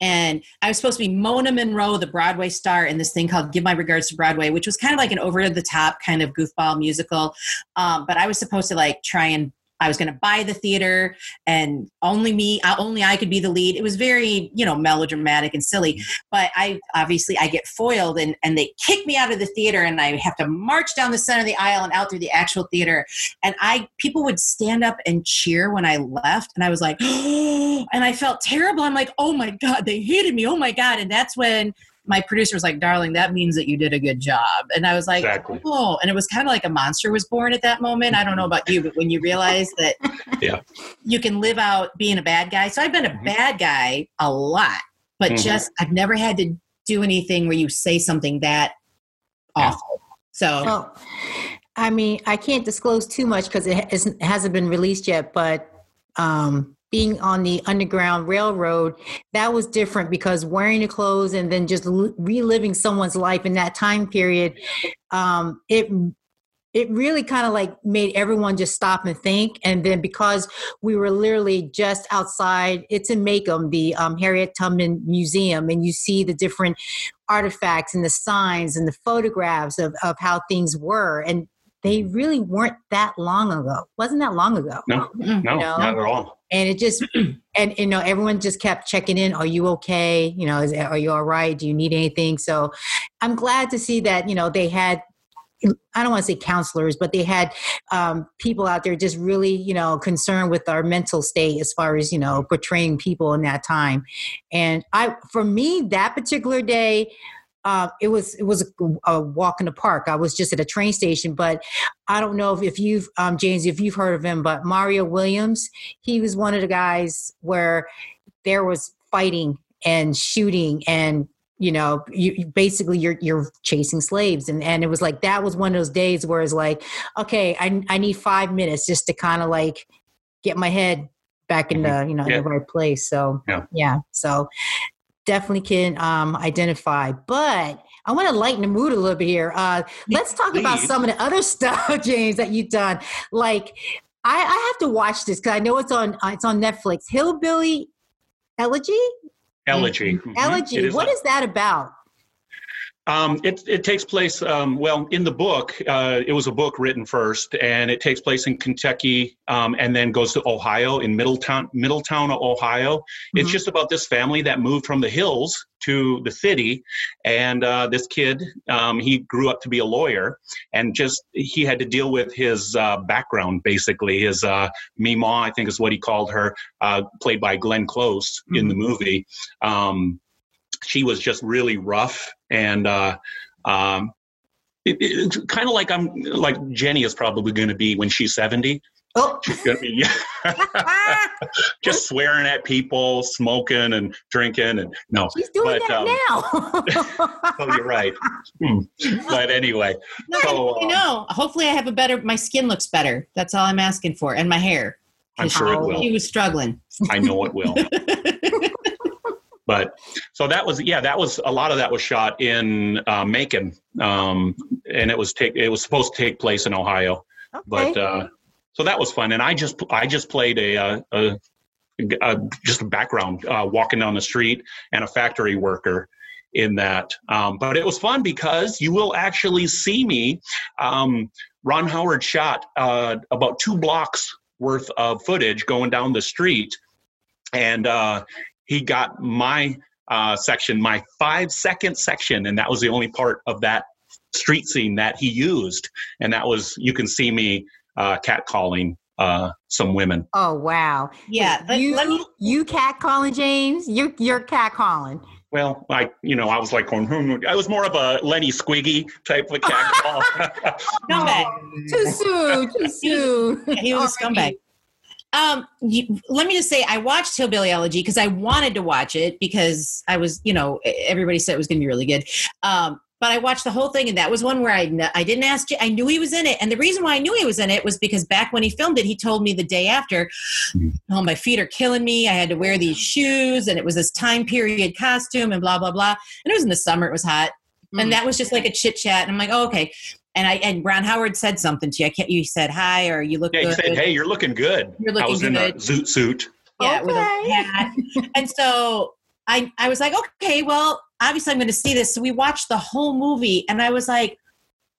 and I was supposed to be Mona Monroe, the Broadway star, in this thing called "Give My Regards to Broadway," which was kind of like an over the top kind of goofball musical. Um, but I was supposed to like try and I was going to buy the theater, and only me, only I could be the lead. It was very you know melodramatic and silly. Mm-hmm. But I obviously I get foiled, and and they kick me out of the theater, and I have to march down the center of the aisle and out through the actual theater and I people would stand up and cheer when I left, and I was like, and I felt terrible. I'm like, oh my god, they hated me. Oh my god, and that's when my producer was like, darling, that means that you did a good job. And I was like, Exactly. oh, and it was kind of like a monster was born at that moment. I don't know about you, but when you realize that Yeah. you can live out being a bad guy. So I've been a Mhm. bad guy a lot, but Mhm. just I've never had to do anything where you say something that Yeah. awful. So Well, I mean, I can't disclose too much because it hasn't- hasn't been released yet, but um, being on the Underground Railroad, that was different because wearing the clothes and then just reliving someone's life in that time period, um, it it really kind of like made everyone just stop and think. And then because we were literally just outside, it's in Macon, the um, Harriet Tubman Museum, and you see the different artifacts and the signs and the photographs of, of how things were. And they really weren't that long ago. Wasn't that long ago? No, no, You know? not at all. and it just and you know everyone just kept checking in are you okay you know is, are you all right do you need anything so i'm glad to see that you know they had i don't want to say counselors but they had um, people out there just really you know concerned with our mental state as far as you know portraying people in that time and i for me that particular day uh, it was it was a, a walk in the park. I was just at a train station, but I don't know if, if you've um, James, if you've heard of him, but Mario Williams, he was one of the guys where there was fighting and shooting and you know you, you basically you're you're chasing slaves and and it was like that was one of those days where it's like okay i, I need five minutes just to kind of like get my head back in the you know Yeah. in the right place so Yeah. so definitely can um identify but I want to lighten the mood a little bit here. Uh, let's talk about some of the other stuff, James, that you've done. Like, I, I have to watch this because I know it's on uh, it's on Netflix. Hillbilly Elegy, Elegy. Mhm. Elegy. Is What a- is that about? Um, it, it takes place, um, well, in the book, uh, it was a book written first, and it takes place in Kentucky um, and then goes to Ohio, in Middletown, Middletown, Ohio. It's Mhm. just about this family that moved from the hills to the city. And uh, this kid, um, he grew up to be a lawyer, and just he had to deal with his uh, background, basically. His uh, Mima, I think is what he called her, uh, played by Glenn Close in the movie. Um, she was just really rough and uh, um, it, it's kind of like I'm like Jenny is probably going to be when she's 70. Oh, She's going to be yeah. just swearing at people, smoking and drinking, and no. she's doing But, that now. Oh, you're right. Hmm. But anyway, No, So, I um, know. Hopefully, I have a better. My skin looks better. That's all I'm asking for, and my hair. I'm sure it will. She was struggling. I know it will. but so that was yeah that was a lot of that was shot in uh, Macon um, and it was take it was supposed to take place in Ohio. But Okay. uh, so that was fun. And I just I just played a, uh, a, a just a background uh, walking down the street and a factory worker in that. Um, but it was fun because you will actually see me um, Ron Howard shot uh, about two blocks worth of footage going down the street. And uh, he got my uh, section, my five second section, and that was the only part of that street scene that he used. And that was you can see me uh, catcalling uh, some women. oh wow. Yeah. Let, you let me. you cat calling James. You're you're cat calling. Well, I you know I was like going, hmm, I was more of a Lenny Squiggy type of catcall. Scumbag. Too soon. Too soon. Yeah, he was a scumbag. Um, you, let me just say, I watched Hillbilly Elegy because I wanted to watch it because I was, you know, everybody said it was going to be really good. Um, but I watched the whole thing, and that was one where I I didn't ask. I knew he was in it, and the reason why I knew he was in it was because back when he filmed it, he told me the day after, "Oh, my feet are killing me. I had to wear these shoes, and it was this time period costume, and blah blah blah." And it was in the summer; it was hot, and that was just like a chit chat. And I'm like, "Oh, okay." And I and Ron Howard said something to you. I can't. You said hi, or you look yeah, he good. said, "Hey, you're looking good." You're looking I looking was in a zoot suit. yeah, with a Okay. hat. and so I, I was like, okay, well, obviously I'm going to see this. So we watched the whole movie, and I was like,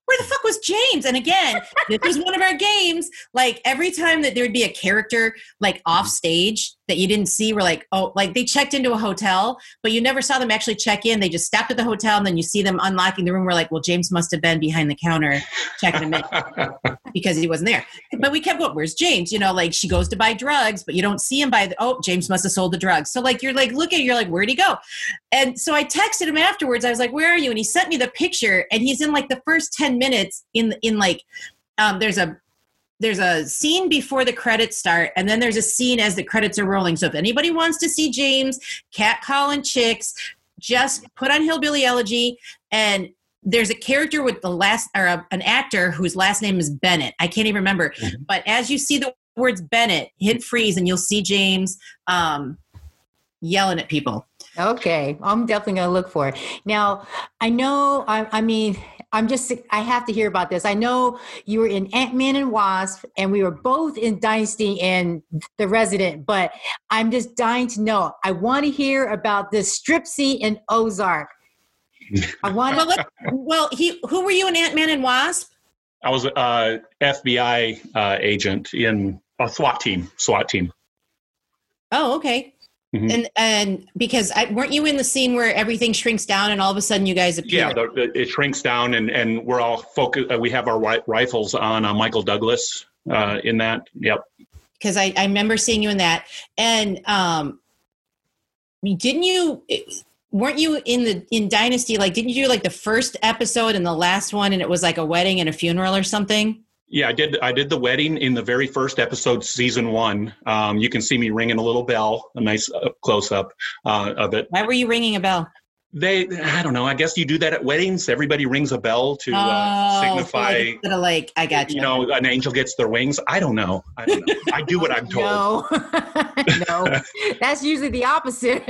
where the fuck was James? And again, this was one of our games. Like every time that there would be a character like off stage that you didn't see, we're like, oh, like they checked into a hotel, but you never saw them actually check in. They just stopped at the hotel, and then you see them unlocking the room. We're like, well, James must have been behind the counter checking them in because he wasn't there. But we kept going, where's James? You know, like she goes to buy drugs, but you don't see him buy the, oh, James must have sold the drugs. So like, you're like, look at, you're like, where'd he go? And so I texted him afterwards. I was like, where are you? And he sent me the picture and he's in like the first 10 minutes in, in like, um, there's a, there's a scene before the credits start, and then there's a scene as the credits are rolling. So if anybody wants to see James cat calling chicks, just put on Hillbilly Elegy and there's a character with the last or a, an actor whose last name is Bennett. I can't even remember. Mhm. But as you see the words Bennett, hit freeze and you'll see James um, yelling at people. Okay, I'm definitely going to look for it. Now, I know, I, I mean, I'm just, I have to hear about this. I know you were in Ant Man and Wasp, and we were both in Dynasty and The Resident, but I'm just dying to know. I want to hear about this strip scene in Ozark. I want to, well, he who were you in Ant Man and Wasp? I was a FBI uh, agent in a SWAT team. SWAT team. Oh, okay. Mhm. And and because I weren't you in the scene where everything shrinks down and all of a sudden you guys appear? Yeah, the, the, it shrinks down, and and we're all focused. Uh, we have our ri- rifles on uh, Michael Douglas uh, in that. Yep. because I, I remember seeing you in that. And um, didn't you? Weren't you in the in Dynasty? Like, didn't you do like the first episode and the last one, and it was like a wedding and a funeral or something? Yeah, I did. I did the wedding in the very first episode, season one. Um, you can see me ringing a little bell, a nice uh, close up uh, of it. Why were you ringing a bell? They, I don't know. I guess you do that at weddings. Everybody rings a bell to uh, Oh, signify. like, of like, I got you. You know, an angel gets their wings. I don't know. I don't know. I do what I'm told. No, no, that's usually the opposite.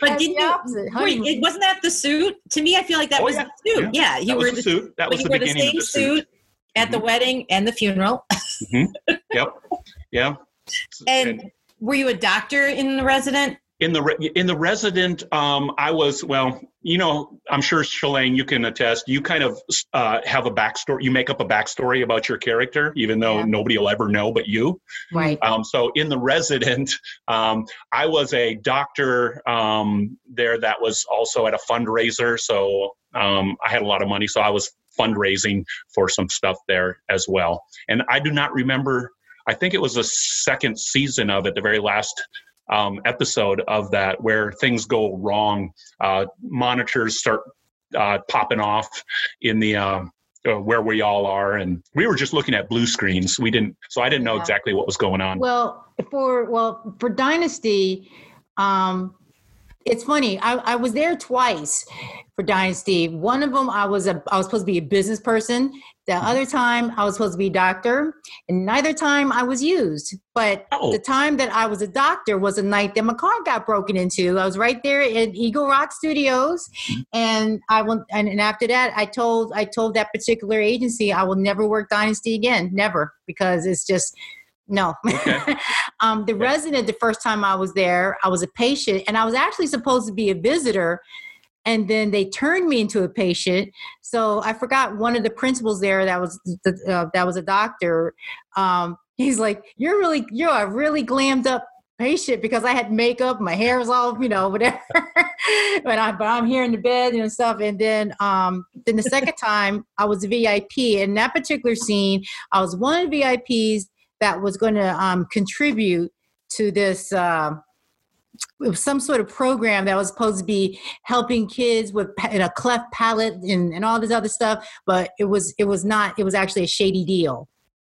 But didn't you? Wait, it, wasn't that the suit? To me, I feel like that Oh, was yeah, the suit. Yeah, you that were was the suit. That was the wore the beginning same of the suit. suit at the Mhm. wedding and the funeral. Yep. Yeah. And were you a doctor in the resident? in the re- in the resident um i was well you know i'm sure Shalane, you can attest you kind of uh have a backstory you make up a backstory about your character even though Yeah. nobody will ever know but you right. um so in the resident um i was a doctor um there that was also at a fundraiser so um i had a lot of money so i was fundraising for some stuff there as well and i do not remember i think it was the second season of it the very last um, episode of that where things go wrong. Uh, monitors start uh, popping off in the uh, uh, where we all are, and we were just looking at blue screens. We didn't, so I didn't know Yeah. exactly what was going on. Well, for well for Dynasty, um, it's funny. I, I was there twice for Dynasty. One of them, I was a I was supposed to be a business person. The Mm-hmm. other time, I was supposed to be a doctor, and neither time I was used. But Oh. the time that I was a doctor was a night that my car got broken into. I was right there at Eagle Rock Studios, and I went. And, and after that, I told I told that particular agency I will never work Dynasty again, never, because it's just no. Okay. um, the resident, the first time I was there, I was a patient, and I was actually supposed to be a visitor, and then they turned me into a patient. So I forgot one of the principals there that was the, uh, that was a doctor. Um, he's like, "You're really, you're a really glammed up." patient because I had makeup, my hair was all, you know, whatever. but I but I'm here in the bed and stuff. And then um then the second time I was a VIP. In that particular scene, I was one of the VIPs that was going to um, contribute to this uh, some sort of program that was supposed to be helping kids with pa- a cleft palate and, and all this other stuff but it was it was not it was actually a shady deal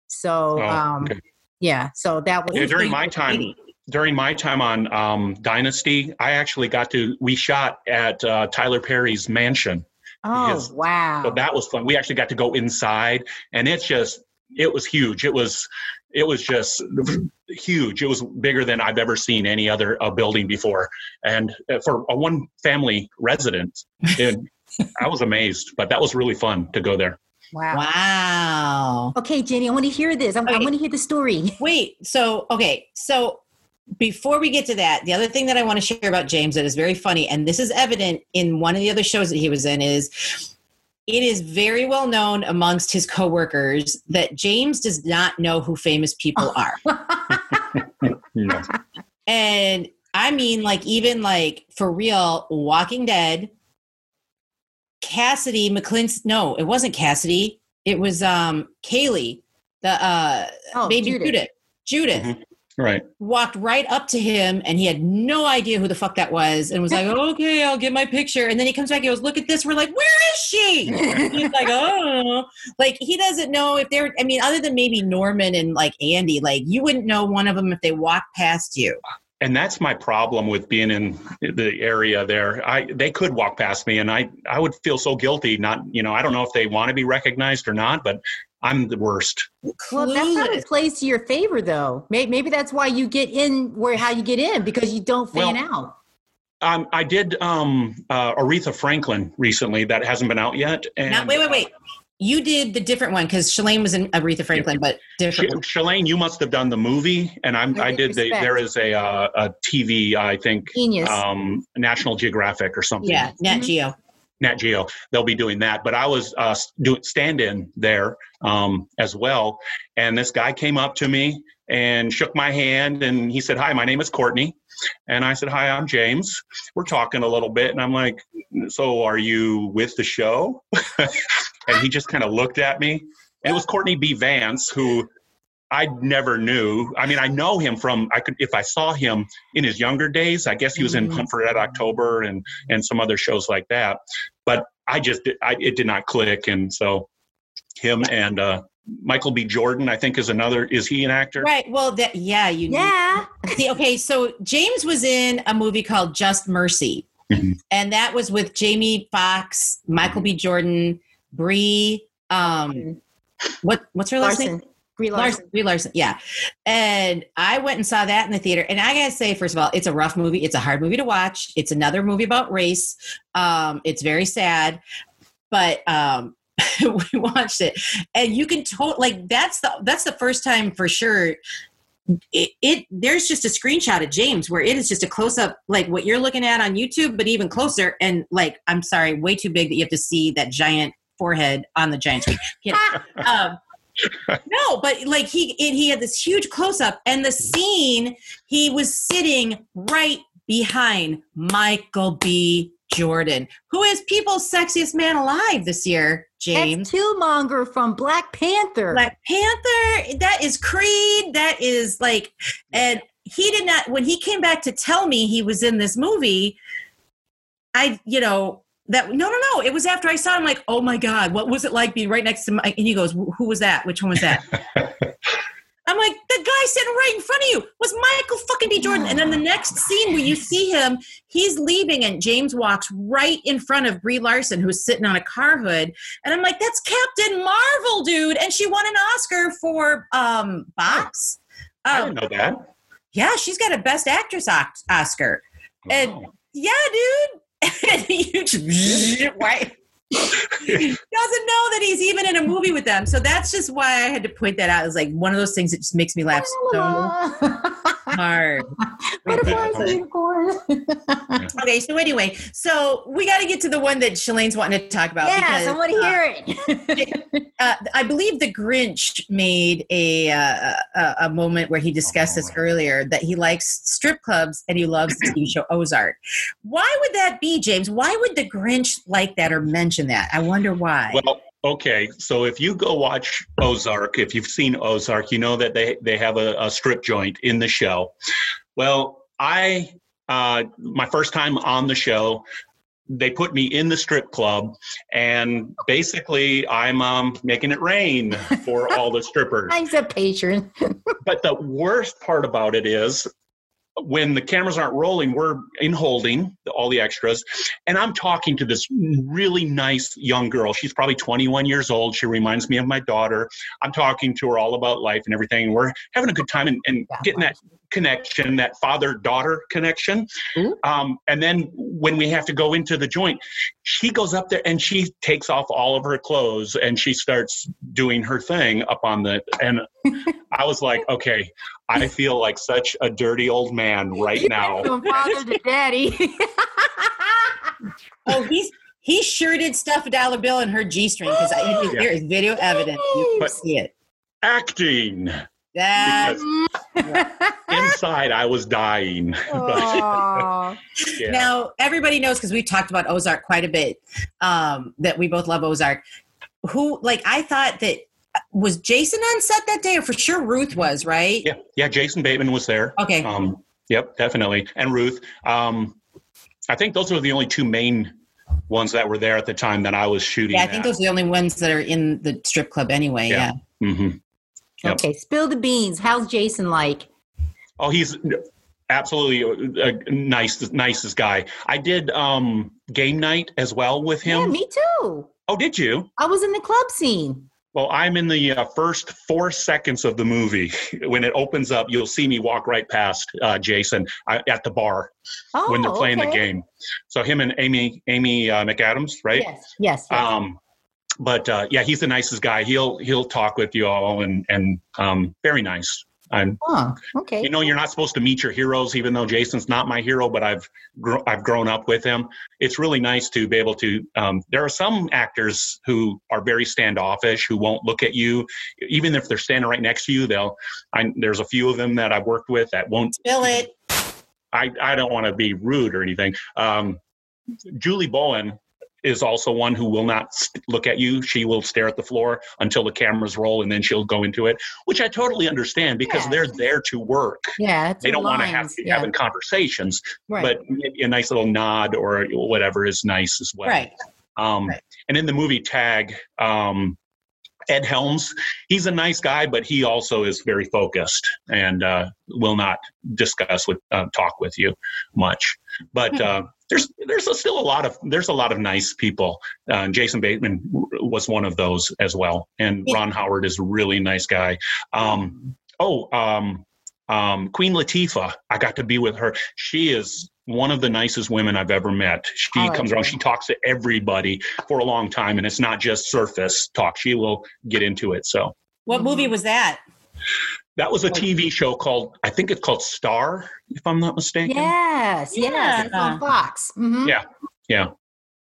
so Oh, um okay. yeah so that was Yeah, during my time, during my time on um, Dynasty, I actually got to. We shot at uh, Tyler Perry's mansion. oh his- wow So that was fun. We actually got to go inside, and it's just it was huge. It was it was just huge. It was bigger than I've ever seen any other uh, building before, and uh, for a one family residence, it, I was amazed. But that was really fun to go there. wow Wow. okay jenny i want to hear this i, I want to hear the story Wait, so okay, so before we get to that, the other thing that I want to share about James that is very funny, and this is evident in one of the other shows that he was in, is it is very well known amongst his coworkers that James does not know who famous people are. No. And I mean, like, even like for real, Walking Dead, Cassidy McClincy no, it wasn't Cassidy. It was um Cailey, the uh oh baby Judith. Judith. Judith Mhm. Right. walked right up to him and he had no idea who the fuck that was and was like, okay, I'll get my picture. And then he comes back and goes, look at this. We're like, where is she? He's like, oh, like he doesn't know if they're, I mean, other than maybe Norman and like Andy, like you wouldn't know one of them if they walked past you. and that's my problem with being in the area there i they could walk past me and i i would feel so guilty not you know i don't know if they want to be recognized or not but i'm the worst well that's not a place to your favor though maybe, maybe that's why you get in where how you get in because you don't fan Well, out um, i did um, uh, aretha franklin recently that hasn't been out yet and Now, wait, wait, wait. You did the different one because Shalane was in Aretha Franklin, but different. Sh- Shalane, you must have done the movie, and I'm. I I did did the. There is a uh, a TV, I think, genius um, National Geographic or something. Yeah, Nat Mhm. Geo. Nat Geo. They'll be doing that. But I was uh, doing stand-in there um, as well, and this guy came up to me and shook my hand, and he said, "Hi, my name is Courtney," and I said, "Hi, I'm James." We're talking a little bit, and I'm like, "So, are you with the show?" and he just kind of looked at me. And it was Courtney B. Vance who I never knew. I mean, I know him from I could if I saw him in his younger days. I guess he was in Hunt for Red October and and some other shows like that. But I just I, it did not click, and so him and uh, Michael B. Jordan, I think, is another. Is he an actor? Right. Well, that yeah, you Yeah. See, okay, so James was in a movie called Just Mercy, Mhm. and that was with Jamie Foxx, Michael B. Jordan, Brie. Um, what what's her last name? Brie Larson. Larson, Brie Larson, yeah. And I went and saw that in the theater. And I gotta say, first of all, it's a rough movie. It's a hard movie to watch. It's another movie about race. Um, it's very sad, but um, we watched it, and you can totally like that's the that's the first time for sure. It, it there's just a screenshot of James where it is just a close up like what you're looking at on YouTube, but even closer. And like, I'm sorry, way too big that you have to see that giant forehead on the giant screen. Um, no, but like he it, he had this huge close up, and the scene he was sitting right behind Michael B. Jordan, who is people's sexiest man alive this year. James. That's Killmonger from Black Panther. Black Panther, that is Creed, that is like, and he did not, when he came back to tell me he was in this movie, I, you know, that, no, no, no, it was after I saw him, like, oh my God, what was it like being right next to Mike? And he goes, who was that? Which one was that? I'm like, the guy sitting right in front of you was Michael fucking B. Jordan. And then the next scene where you see him, he's leaving and James walks right in front of Brie Larson, who's sitting on a car hood. And I'm like, that's Captain Marvel, dude. And she won an Oscar for um Box. I Um, didn't know that. yeah, she's got a Best Actress Oscar. And yeah, dude. And you just right. doesn't know that he's even in a movie with them. So that's just why I had to point that out. It's like one of those things that just makes me laugh so hard. Butterflies and unicorns. Okay, so anyway, so we got to get to the one that Shalane's wanting to talk about. yes, I want to uh, hear it. uh, I believe the Grinch made a, uh, a a moment where he discussed this earlier that he likes strip clubs and he loves the TV show Ozark. Why would that be, James? Why would the Grinch like that or mention that? I wonder why. Well, okay. So if you go watch Ozark, if you've seen Ozark, you know that they they have a, a strip joint in the show. Well, I uh, my first time on the show, they put me in the strip club, and basically I'm um, making it rain for all the strippers. I'm a patron. But the worst part about it is when the cameras aren't rolling, we're in holding all the extras, and I'm talking to this really nice young girl. She's probably 21 years old. She reminds me of my daughter. I'm talking to her all about life and everything. We're having a good time and, and getting that connection, that father daughter connection. Ooh. Um, and then when we have to go into the joint, she goes up there and she takes off all of her clothes and she starts doing her thing up on the. And I was like, okay, I feel like such a dirty old man right now. From father to daddy. oh, he's he sure did stuff a dollar bill in her G string because Yeah. there is video evidence. You can But- see it. Acting. That Inside, I was dying. But, yeah. Now, everybody knows because we've talked about Ozark quite a bit. Um, that we both love Ozark. Who like I thought that was Jason on set that day, or for sure Ruth was right. yeah, yeah. Jason Bateman was there. Okay. Um, yep, definitely. And Ruth. Um, I think those were the only two main ones that were there at the time that I was shooting. yeah, I think those are the only ones that are in the strip club anyway. Yeah. Yeah. hmm Yep. Okay, spill the beans. How's Jason like? Oh, he's absolutely a, a nice, nicest guy. I did um, game night as well with him. Yeah, me too. oh, did you? I was in the club scene. Well, I'm in the uh, first four seconds of the movie. When it opens up, you'll see me walk right past uh, Jason uh, at the bar Oh, when they're playing the game. So him and Amy, Amy uh, McAdams, right? Yes, yes. yes. Um, but uh, yeah, he's the nicest guy. He'll he'll talk with you all and and um, very nice, I'm Oh, okay. you know you're not supposed to meet your heroes even though jason's not my hero but i've gr- i've grown up with him it's really nice to be able to um, there are some actors who are very standoffish who won't look at you even if they're standing right next to you they'll I, there's a few of them that i've worked with that won't Spill it. i, I don't want to be rude or anything um, julie bowen is also one who will not st- look at you she will stare at the floor until the cameras roll and then she'll go into it which i totally understand because Yeah. they're there to work Yeah, it's they don't want to have yeah. having conversations, right. but maybe a nice little nod or whatever is nice as well. Right. Um, Right. And in the movie Tag, um, Ed Helms, he's a nice guy, but he also is very focused and uh, will not discuss with uh, talk with you much. But Hmm. uh, there's there's a, still a lot of there's a lot of nice people. Uh, Jason Bateman was one of those as well, and Ron Howard is a really nice guy. Um, oh, um, um, Queen Latifah, I got to be with her. She is one of the nicest women I've ever met. She Oh, comes around, she talks to everybody for a long time, and it's not just surface talk. She will get into it. So What movie was that? that was a TV show called, I think it's called Star, if I'm not mistaken. yes, yes, it's on Yeah. Fox. Mhm. Yeah. Yeah.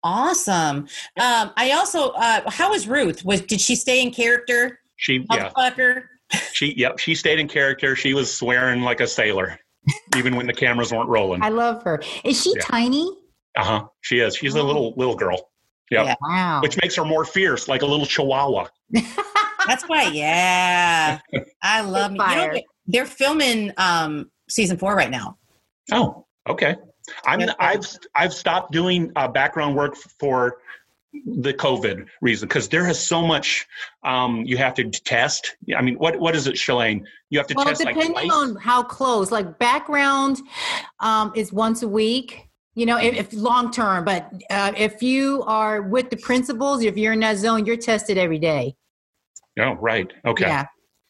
Awesome. Um, I also, uh, how was Ruth? Was did she stay in character? She, yeah, Motherfucker. she, yep, she stayed in character. She was swearing like a sailor, even when the cameras weren't rolling. I love her. Is she Yeah. tiny? Uh huh. She is. She's a little little girl. Yep. Yeah. Wow. Which makes her more fierce, like a little chihuahua. That's why. Yeah, I love. You know, they're filming um, season four right now. Oh, okay. I'm Yeah. I've I've stopped doing uh, background work for the COVID reason because there is so much um, you have to test. I mean, what what is it, Shalane? You have to well, test like depending twice. on how close, like background um, is once a week. You know, if, if long term, but uh, if you are with the principals, if you're in that zone, you're tested every day. oh, right. Okay. Yeah.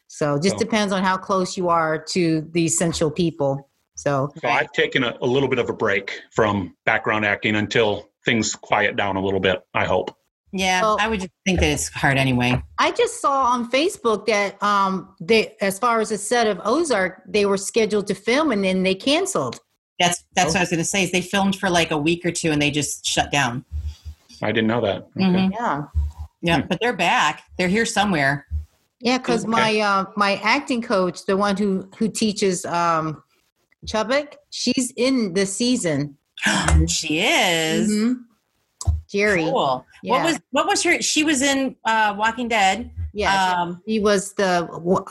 So just So- depends on how close you are to the essential people. So So I've taken a, a little bit of a break from background acting until things quiet down a little bit. I hope. Yeah, Well- I would just think that it's hard anyway. I just saw on Facebook that um, they, as far as a set of Ozark, they were scheduled to film and then they canceled. That's that's Oh. what I was going to say. Is they filmed for like a week or two and they just shut down. I didn't know that. Okay. Mhm. Yeah. Yeah, Hmm. but they're back. They're here somewhere. Yeah, because Okay. my uh, my acting coach, the one who who teaches um, Chubbuck, she's in the season. she is. Mhm. Jerry. Cool. Yeah. What was what was her? She was in uh, Walking Dead. Yeah, Um, he was the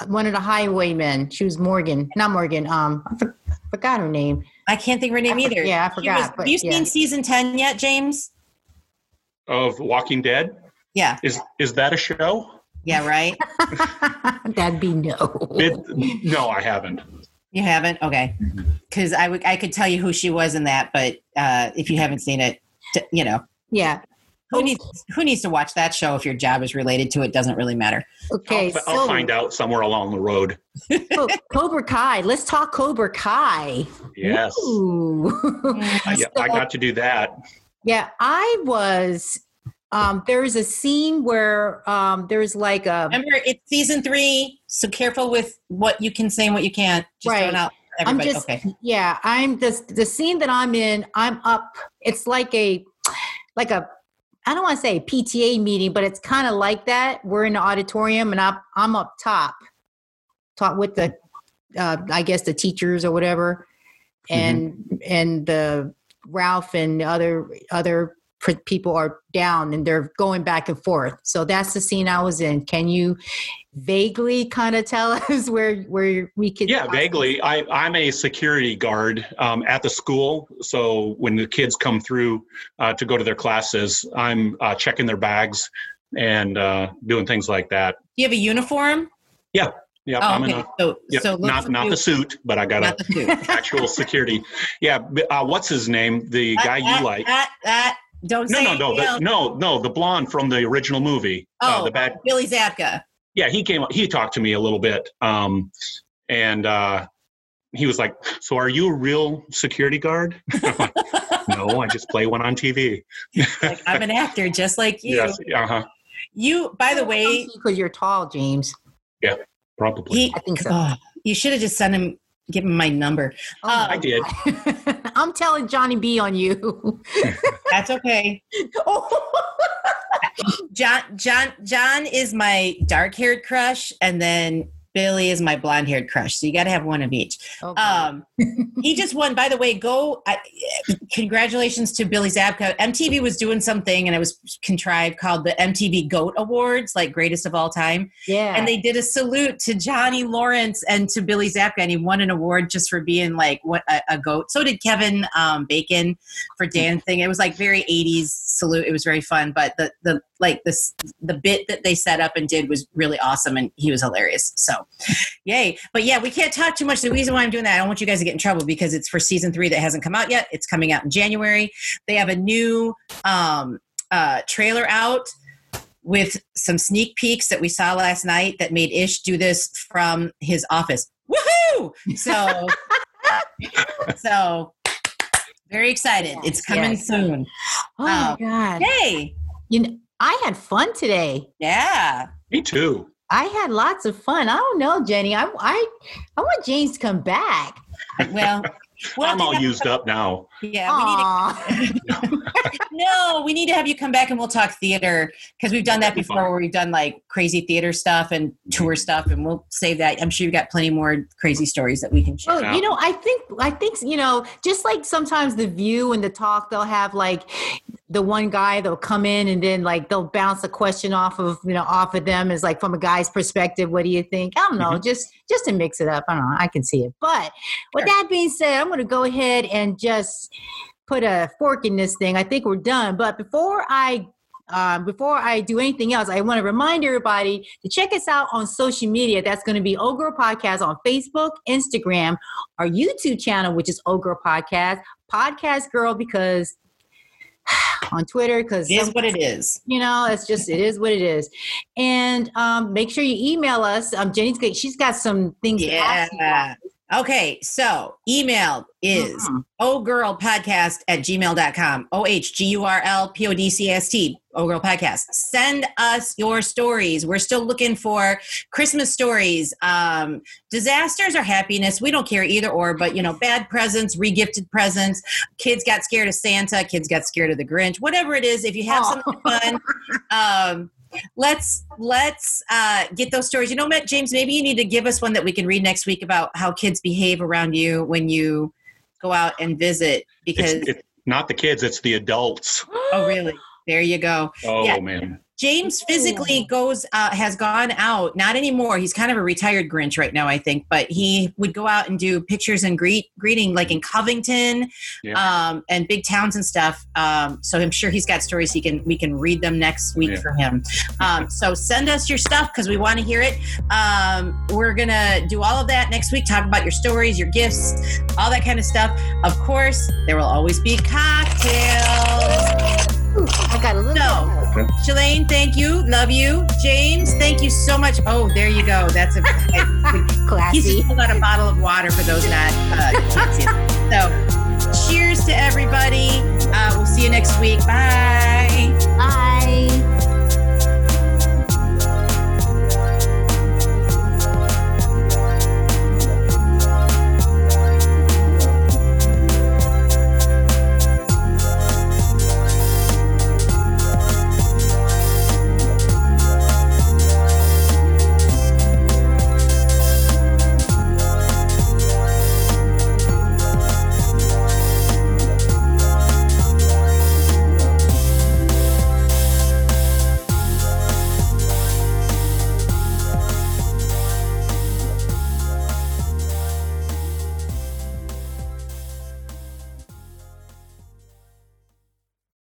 one of the highwaymen. She was Morgan, not Morgan. Um, I for- forgot her name. I can't think of her name I for- either. yeah, I forgot, was- but have you yeah. seen season ten yet, James? Of Walking Dead Yeah. is is that a show? Yeah. Right. That'd be no. It, no, I haven't. You haven't? Okay. Because I would I could tell you who she was in that, but uh, if you haven't seen it, t- you know yeah. who needs who needs to watch that show if your job is related to it doesn't really matter. Okay. I'll, I'll so- find out somewhere along the road. so Cobra Kai. Let's talk Cobra Kai. Yes. Ooh. I, I got to do that. Yeah, I was. Um, there's a scene where um, there's like a. Remember, it's season three, so careful with what you can say and what you can't. Just Right. out I'm just. okay. Yeah, I'm the the scene that I'm in. I'm up. It's like a, like a. I don't want to say PTA meeting, but it's kind of like that. We're in the auditorium, and I'm I'm up top, top with the, uh, I guess the teachers or whatever, and and the Ralph and the other other people are down and they're going back and forth. So that's the scene I was in. Can you vaguely kind of tell us where where we could? Yeah, vaguely. I, I'm a security guard um, at the school. So when the kids come through uh, to go to their classes, I'm uh, checking their bags and uh, doing things like that. Do you have a uniform? Yeah, Oh, I'm in a, So, yep, so not not you- the suit, but I got not a actual security. Yeah, uh, what's his name? The guy Uh, uh, you like? uh, uh, don't No, say no, no, the, no, no. The blonde from the original movie. uh, Oh, the bad. Billy Zabka. Yeah, he came. He talked to me a little bit, um, and uh, he was like, "So, are you a real security guard?" Like, no, I just play one on TV. like, I'm an actor just like you. Yes, uh huh. You, by the way, because you're tall, James. Yeah, probably. he I think so. oh, You should have just sent him, give him my number. Oh, Uh, I did. I'm telling Johnny B on you. That's okay. John, John, John is my dark-haired crush, and then Billy is my blonde-haired crush. So you got to have one of each. Okay. Um, he just won. By the way, go! I, congratulations to Billy Zabka. MTV was doing something, and it was contrived called the MTV Goat Awards, like greatest of all time. yeah. And they did a salute to Johnny Lawrence and to Billy Zabka, and he won an award just for being like what a, a goat. So did Kevin um, Bacon for dancing. It was like very '80s salute. It was very fun, but the the like this the bit that they set up and did was really awesome, and he was hilarious. So, yay! But yeah, we can't talk too much. The reason why I'm doing that, I don't want you guys to get in trouble because it's for season three that hasn't come out yet. It's coming out in January. They have a new um, uh, trailer out with some sneak peeks that we saw last night that made Ish do this from his office. Woohoo! So, so very excited. Yes, it's coming yes. soon. oh my um, God. Yay! You know, I had fun today. Yeah. Me too. I had lots of fun. I don't know, Jenny. I I I want James to come back. Well, well, I'm all used up now. Yeah, we need to no, we need to have you come back and we'll talk theater because we've done that That'd before fun. where we've done like crazy theater stuff and mm-hmm. tour stuff and we'll save that. I'm sure you've got plenty more crazy stories that we can share. Well, you know, I think I think you know, just like sometimes the view and the talk, they'll have like the one guy they'll come in and then like they'll bounce a question off of you know off of them is like from a guy's perspective. What do you think? I don't know, mm-hmm. just just to mix it up. I don't know. I can see it. But with Sure. that being said, I'm going to go ahead and just put a fork in this thing. I think we're done. But before I um, before I do anything else, I want to remind everybody to check us out on social media. That's going to be Old Girl Podcast on Facebook, Instagram, our YouTube channel, which is Old Girl Podcast, Podcast Gurl, because on Twitter, because it is what it is. you know, it's just it is what it is. And um, make sure you email us. Um, Jenny's got she's got some things. to ask you Yeah. Okay, so email is Mhm. ohgurlpodcast at gmail.com. O H G U R L P O D C A S T. Oh Gurl Podcast. Send us your stories. We're still looking for Christmas stories, um, disasters or happiness. We don't care either or, but you know, bad presents, regifted presents. Kids got scared of Santa. Kids got scared of the Grinch. Whatever it is, if you have something fun, um, let's let's uh, get those stories. You know, Matt James, maybe you need to give us one that we can read next week about how kids behave around you when you go out and visit. Because It's, it's not the kids, it's the adults. oh, really? There you go. Oh Yeah. man. James physically goes uh, has gone out not anymore. He's kind of a retired grinch right now i think but he would go out and do pictures and greet greeting like in covington Yeah. um, and big towns and stuff. Um, so i'm sure he's got stories he can we can read them next week Yeah. from him. Um, so send us your stuff because we want to hear it. Um, we're gonna do all of that next week talk about your stories your gifts all that kind of stuff. Of course there will always be cocktails I got a little. No. Shalane, thank you. Love you. James, thank you so much. Oh, there you go. That's a classy. He's just pulled out a bottle of water for those not. Uh, so, cheers to everybody. Uh, we'll see you next week. Bye.